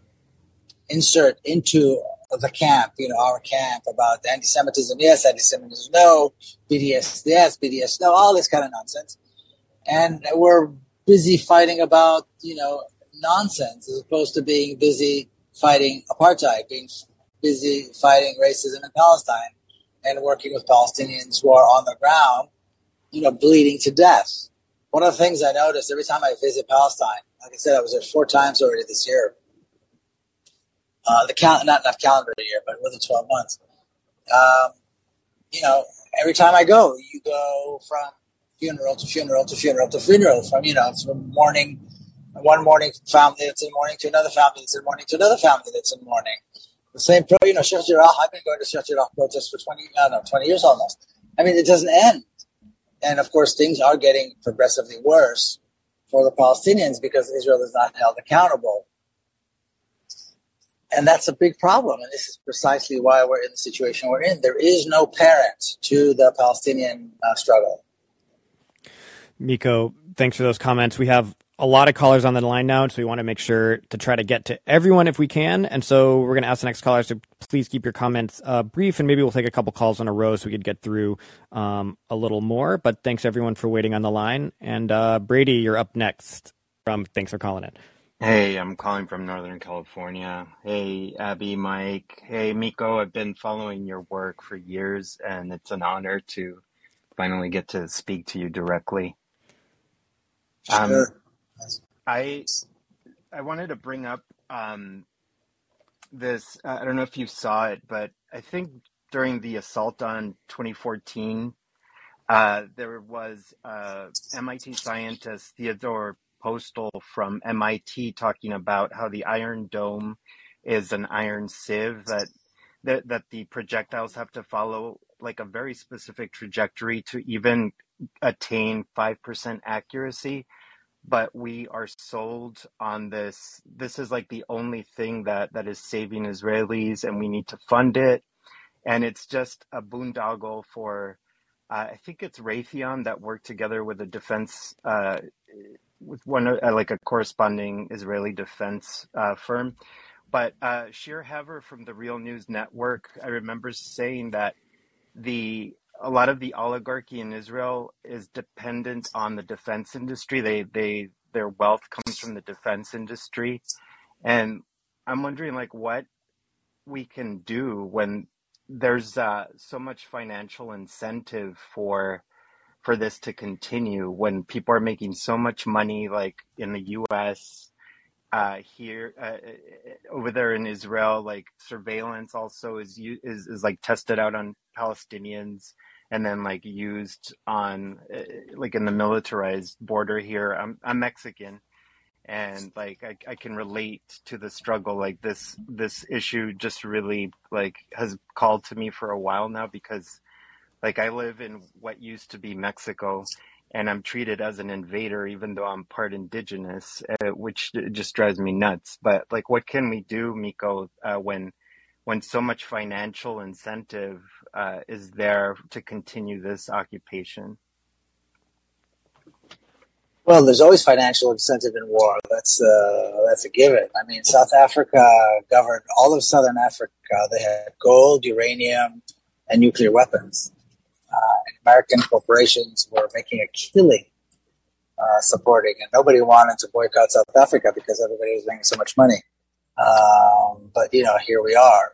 insert into the camp, you know, our camp about anti-Semitism, yes, anti-Semitism, no, BDS, yes, BDS, no, all this kind of nonsense. And we're busy fighting about, you know, nonsense as opposed to being busy fighting apartheid, being busy fighting racism in Palestine and working with Palestinians who are on the ground, you know, bleeding to death. One of the things I noticed every time I visit Palestine, like I said, I was there four times already this year uh, the cal- not not calendar year, but within twelve months. Um, you know, every time I go, you go from funeral to funeral to funeral to funeral, from you know, from morning, one morning family that's in mourning to another family that's in mourning to another family that's in mourning. The same, pro, you know, Sheikh. I've been going to Sheikh protests for twenty, I don't know, twenty years almost. I mean, it doesn't end, and of course, things are getting progressively worse for the Palestinians because Israel is not held accountable and that's a big problem. And this is precisely why we're in the situation we're in. There is no parent to the Palestinian uh, struggle. Miko, thanks for those comments. We have a lot of callers on the line now, so we want to make sure to try to get to everyone if we can. And so we're going to ask the next callers to please keep your comments uh, brief, and maybe we'll take a couple calls in a row so we could get through um, a little more. But thanks everyone for waiting on the line. And uh, Brady, you're up next. From thanks for calling it. Hey, I'm calling from Northern California. Hey, Abby, Mike. Hey, Miko. I've been following your work for years, and it's an honor to finally get to speak to you directly. Um, Sure. I I wanted to bring up um, this. Uh, I don't know if you saw it, but I think during the assault on 2014, uh, there was uh, MIT scientist Theodore Postol from MIT talking about how the Iron Dome is an iron sieve that that that the projectiles have to follow like a very specific trajectory to even attain 5% accuracy but we are sold on this. This is like the only thing that that is saving israelis and we need to fund it. And it's just a boondoggle for uh, i think it's raytheon that worked together with a defense uh, with one uh, like a corresponding israeli defense uh, firm. But uh, Shir Hever from the Real News Network, I remember saying that the a lot of the oligarchy in Israel is dependent on the defense industry. They they their wealth comes from the defense industry, and I'm wondering like what we can do when there's uh, so much financial incentive for for this to continue when people are making so much money like in the US uh, here uh, over there in Israel, like surveillance also is is is like tested out on Palestinians and then like used on uh, like in the militarized border here. I'm I'm Mexican and like I, I can relate to the struggle like this this issue just really like has called to me for a while now because like I live in what used to be Mexico and I'm treated as an invader, even though I'm part indigenous, uh, which just drives me nuts. But like, what can we do, Miko, uh, when when so much financial incentive uh, is there to continue this occupation? Well, there's always financial incentive in war. That's uh, that's a given. I mean, South Africa governed all of Southern Africa. They had gold, uranium, and nuclear weapons. Uh, American corporations were making a killing uh, supporting, and nobody wanted to boycott South Africa because everybody was making so much money. Um, but you know, here we are.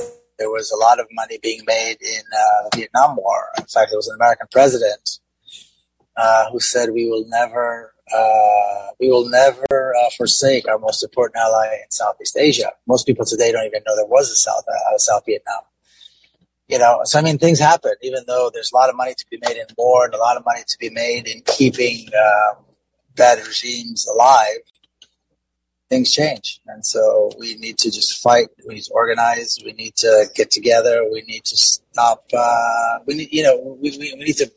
Uh, there was a lot of money being made in uh, Vietnam War. In fact, there was an American president uh, who said, "We will never, uh, we will never forsake our most important ally in Southeast Asia." Most people today don't even know there was a South South Vietnam you know, so I mean, things happen. Even though there's a lot of money to be made in war and a lot of money to be made in keeping um, bad regimes alive, things change, and so we need to just fight. We need to organize. We need to get together. We need to stop. Uh, we need, you know, we, we, we need to,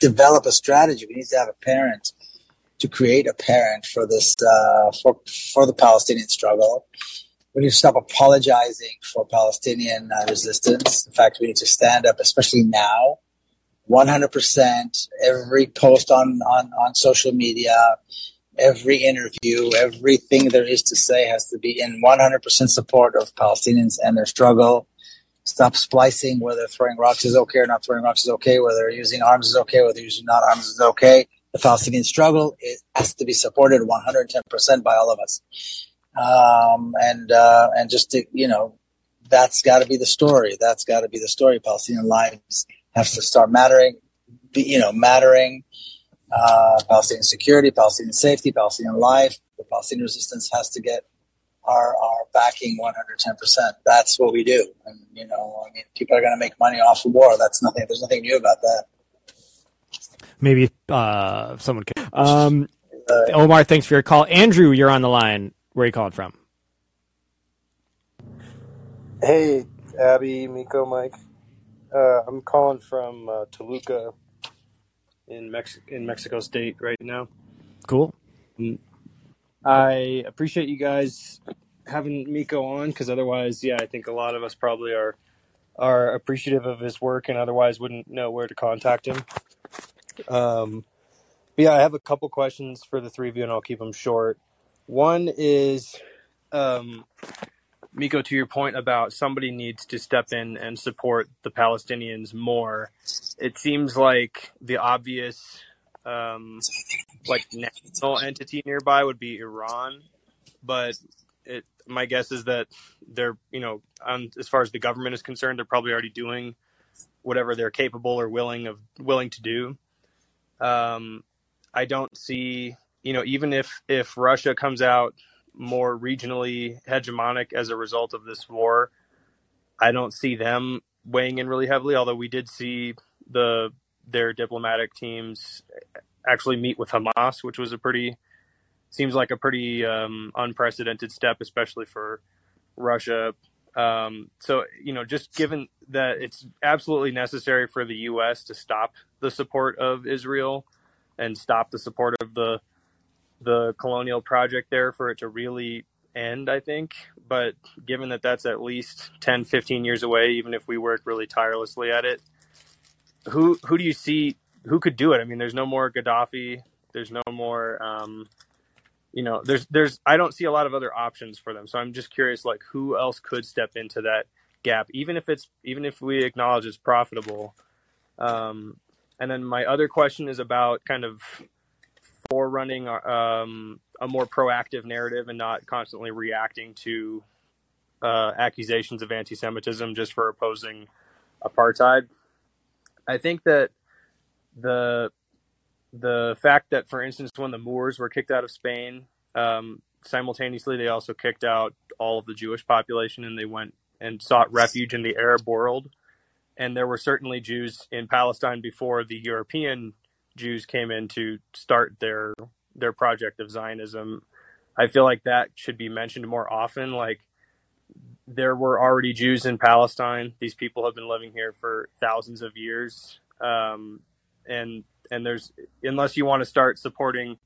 develop a strategy. We need to have a parent to create a parent for this uh, for for the Palestinian struggle we need to stop apologizing for Palestinian uh, resistance. In fact, we need to stand up, especially now, 100%. Every post on, on, on social media, every interview, everything there is to say has to be in 100% support of Palestinians and their struggle. Stop splicing whether throwing rocks is okay or not throwing rocks is okay, whether using arms is okay, whether using not arms is okay. The Palestinian struggle it has to be supported 110% by all of us um, and uh, and just to, you know, that's got to be the story. That's got to be the story. Palestinian lives have to start mattering. You know, mattering. Uh, Palestinian security, Palestinian safety, Palestinian life. The Palestinian resistance has to get our our backing 110%. That's what we do. And you know, I mean, people are going to make money off of war. That's nothing. There's nothing new about that. Maybe uh, someone can. Um, uh, Omar, thanks for your call. Andrew, you're on the line. Where are you calling from? Hey, Abby, Miko, Mike. Uh, I'm calling from uh, Toluca in Mex- in Mexico State right now. Cool. Mm. I appreciate you guys having Miko on because otherwise, yeah, I think a lot of us probably are are appreciative of his work and otherwise wouldn't know where to contact him. Um, yeah, I have a couple questions for the three of you, and I'll keep them short. One is, um, Miko, to your point about somebody needs to step in and support the Palestinians more. It seems like the obvious, um, like national entity nearby would be Iran, but it, my guess is that they're, you know, um, as far as the government is concerned, they're probably already doing whatever they're capable or willing of willing to do. Um, I don't see, you know, even if if Russia comes out more regionally hegemonic as a result of this war, I don't see them weighing in really heavily. Although we did see the their diplomatic teams actually meet with Hamas, which was a pretty seems like a pretty um, unprecedented step, especially for Russia. Um, so you know, just given that it's absolutely necessary for the U.S. to stop the support of Israel and stop the support of the the colonial project there for it to really end, I think. But given that that's at least 10, 15 years away, even if we work really tirelessly at it, who who do you see who could do it? I mean, there's no more Gaddafi. There's no more, um, you know, there's there's I don't see a lot of other options for them. So I'm just curious, like, who else could step into that gap, even if it's even if we acknowledge it's profitable. Um, and then my other question is about kind of forerunning um, a more proactive narrative and not constantly reacting to uh, accusations of anti-Semitism just for opposing apartheid. I think that the the fact that, for instance, when the Moors were kicked out of Spain, um, simultaneously they also kicked out all of the Jewish population, and they went and sought refuge in the Arab world. And there were certainly Jews in Palestine before the European Jews came in to start their their project of Zionism. I feel like that should be mentioned more often. Like there were already Jews in Palestine. These people have been living here for thousands of years, um, and and there's unless you want to start supporting,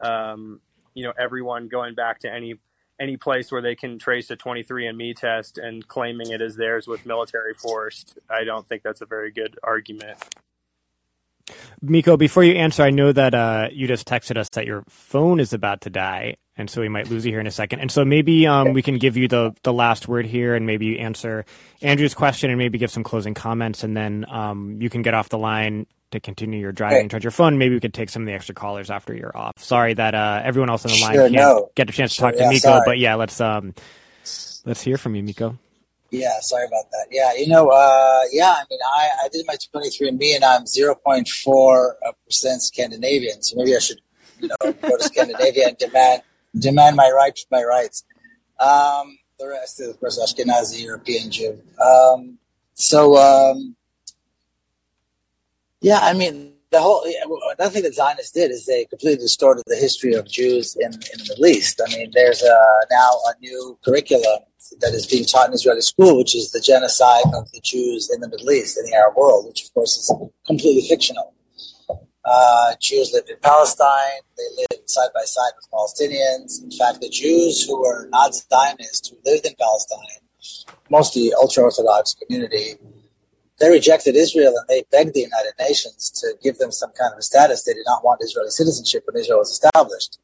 um, you know, everyone going back to any any place where they can trace a 23andMe test and claiming it as theirs with military force. I don't think that's a very good argument. Miko, before you answer, I know that uh, you just texted us that your phone is about to die, and so we might lose you here in a second. And so maybe um, we can give you the the last word here, and maybe you answer Andrew's question, and maybe give some closing comments, and then um, you can get off the line to continue your driving and charge your phone. Maybe we could take some of the extra callers after you're off. Sorry that uh, everyone else on the line Sure, can't no. get a chance to Sure, talk to yeah, Miko, sorry. but yeah, let's um, let's hear from you, Miko. Yeah, sorry about that. Yeah, you know, uh, yeah, I mean, I, I did my 23andMe and I'm 0.4% Scandinavian. So maybe I should, you know, go to Scandinavia and demand, demand my rights, my rights. Um, the rest is, of course, Ashkenazi European Jew. Um, so, um, yeah, I mean, the whole another thing that Zionists did is they completely distorted the history of Jews in, in the Middle East. I mean, there's a, now a new curriculum that is being taught in Israeli school, which is the genocide of the Jews in the Middle East, in the Arab world, which of course is completely fictional. Uh, Jews lived in Palestine. They lived side by side with Palestinians. In fact, the Jews who were not Zionists, who lived in Palestine, mostly ultra-Orthodox community, they rejected Israel and they begged the United Nations to give them some kind of a status. They did not want Israeli citizenship when Israel was established.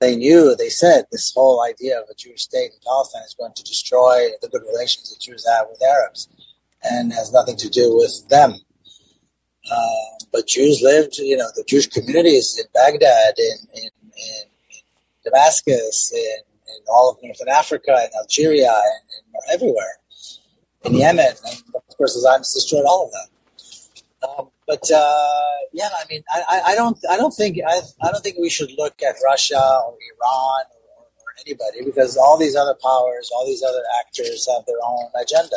They knew, they said, this whole idea of a Jewish state in Palestine is going to destroy the good relations that Jews have with Arabs and has nothing to do with them. Uh, but Jews lived, you know, the Jewish communities in Baghdad, in, in, in, Damascus, in, in all of Northern Africa, in Algeria, and, and everywhere, in Yemen, and of course the Zionists destroyed all of that. Um, but uh, yeah, I mean, I, I, don't, I don't think, I, I don't think we should look at Russia or Iran or, or anybody because all these other powers, all these other actors have their own agenda.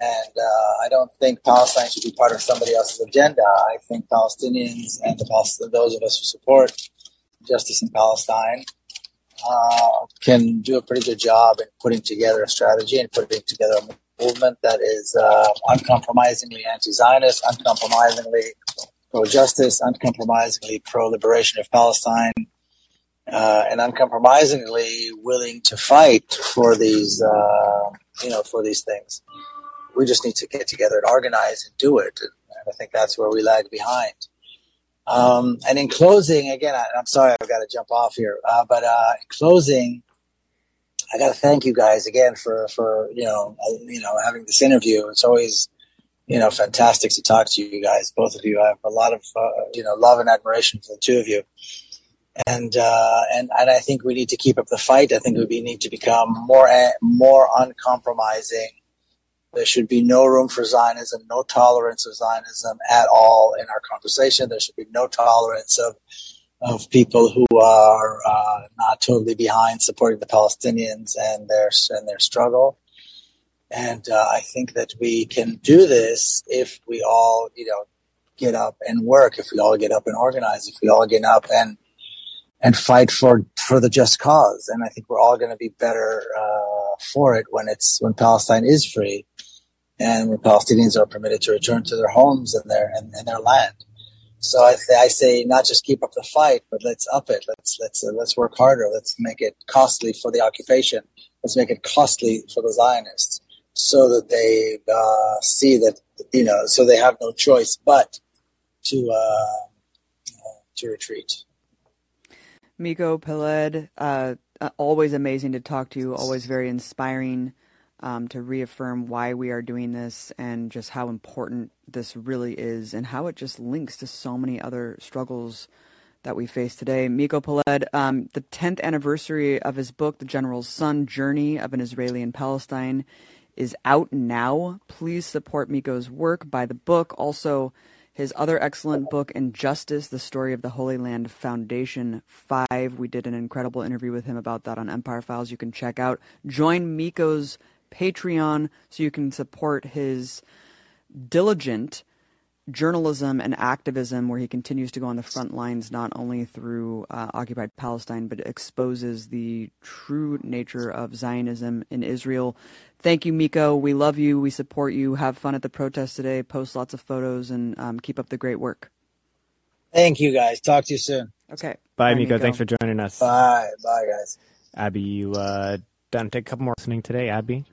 And uh, I don't think Palestine should be part of somebody else's agenda. I think Palestinians and the Palest- those of us who support justice in Palestine uh, can do a pretty good job in putting together a strategy and putting together a movement that is uh, uncompromisingly anti-Zionist, uncompromisingly pro-justice, uncompromisingly pro-liberation of Palestine, uh, and uncompromisingly willing to fight for these, uh, you know, for these things. We just need to get together and organize and do it. And I think that's where we lag behind. Um, and in closing, again, I, I'm sorry I've got to jump off here, uh, but uh, in closing, I got to thank you guys again for for you know uh, you know having this interview. It's always you know fantastic to talk to you guys, both of you. I have a lot of uh, you know love and admiration for the two of you, and uh, and and I think we need to keep up the fight. I think we need to become more more uncompromising There should be no room for Zionism, no tolerance of Zionism at all in our conversation. There should be no tolerance of of people who are uh, not totally behind supporting the Palestinians and their and their struggle. And uh, I think that we can do this if we all, you know, get up and work. If we all get up and organize. If we all get up and and fight for for the just cause. And I think we're all going to be better uh, for it when it's when Palestine is free and when Palestinians are permitted to return to their homes and their and, and their land. So I, th- I, say not just keep up the fight, but let's up it. Let's let's uh, let's work harder. Let's make it costly for the occupation. Let's make it costly for the Zionists, so that they uh, see that you know, so they have no choice but to uh, to retreat. Miko Peled, uh, uh, always amazing to talk to you. Always very inspiring um, to reaffirm why we are doing this and just how important this really is and how it just links to so many other struggles that we face today. Miko Peled, um, the 10th anniversary of his book, The General's Son Journey of an Israeli in Palestine, is out now. Please support Miko's work. Buy the book. Also, his other excellent book, Injustice, The Story of the Holy Land Foundation 5. We did an incredible interview with him about that on Empire Files. You can check out. Join Miko's Patreon so you can support his diligent journalism and activism where he continues to go on the front lines not only through uh, occupied Palestine but exposes the true nature of Zionism in Israel. Thank you, Miko. We love you. We support you. Have fun at the protest today. Post lots of photos and um, keep up the great work. Thank you, guys. Talk to you soon. Okay. Bye, Bye Miko. Miko. Thanks for joining us. Bye. Bye, guys. Abby, you uh, done take a couple more listening today, Abby?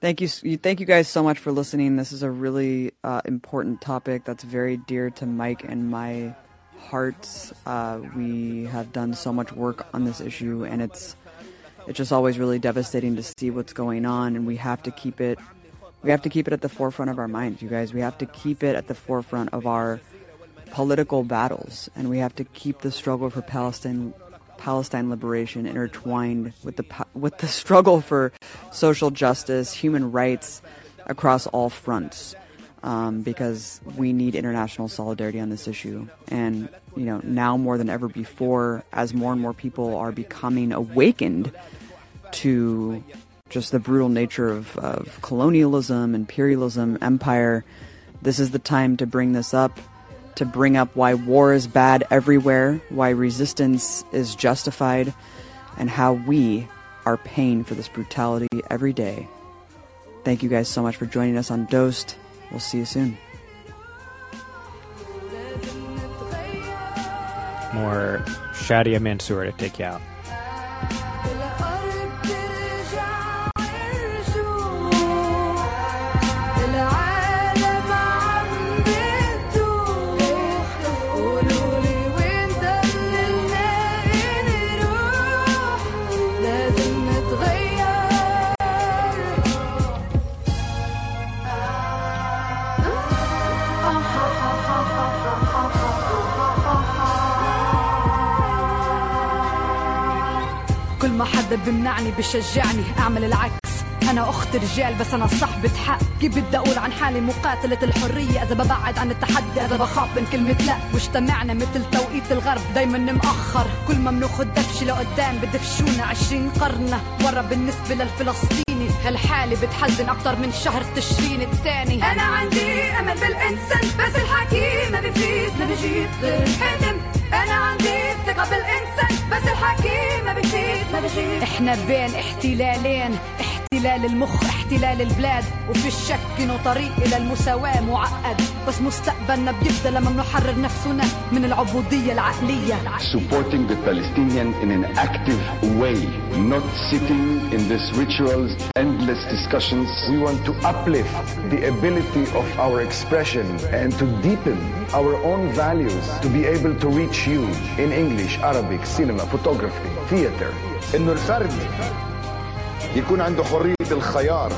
Thank you, thank you guys so much for listening. This is a really uh, important topic that's very dear to Mike and my hearts. Uh, we have done so much work on this issue, and it's it's just always really devastating to see what's going on, and we have to keep it we have to keep it at the forefront of our minds, you guys. We have to keep it at the forefront of our political battles, and we have to keep the struggle for Palestine Palestine liberation intertwined with the with the struggle for social justice, human rights across all fronts. Um, because we need international solidarity on this issue, and you know now more than ever before, as more and more people are becoming awakened to just the brutal nature of, of colonialism, imperialism, empire. This is the time to bring this up to bring up why war is bad everywhere, why resistance is justified, and how we are paying for this brutality every day. Thank you guys so much for joining us on Dosed. We'll see you soon. More Shadia Mansour to take you out. بمنعني بشجعني أعمل العكس. أنا أخت رجال بس أنا صاحبة حق. كيف بدي أقول عن حالي؟ مقاتلة الحرية. إذا ببعد عن التحدي إذا بخاف من كلمة لا. واجتمعنا مثل توقيت الغرب دايما مأخر. كل ما بناخد دفشة لقدام بدفشونا عشرين قرن ورا بالنسبة للفلسطيني. هالحالة بتحزن أكتر من شهر تشرين الثاني. أنا عندي أمل بالإنسان بس الحكي ما بفيد ما بجيب غير الحلم أنا عندي ثقة بالإنسان بس الحكي ما بفيد ما بجيب إحنا بين احتلالين احتلال المخ احتلال البلاد وفي الشك انه طريق إلى المساواة معقد بس مستقبلنا بيبدا لما بنحرر نفسنا من العبودية العقلية Supporting the Palestinians in an active way not sitting in these rituals endless discussions we want to uplift the ability of our expression and to deepen our own values to be able to reach you in English, Arabic, cinema, photography, theater انه الفرد يكون عنده حرية الخيار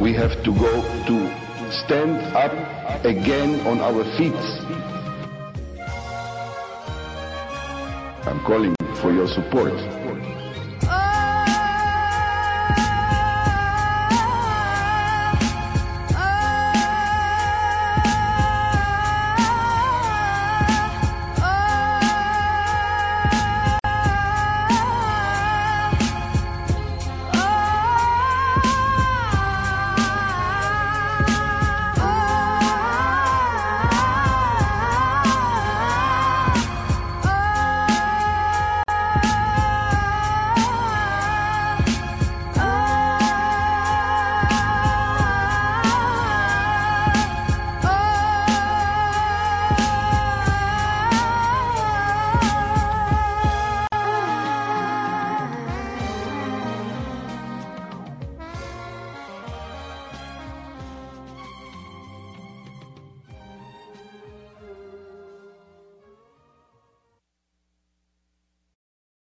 We have to go to stand up again on our feet. I'm calling for your support.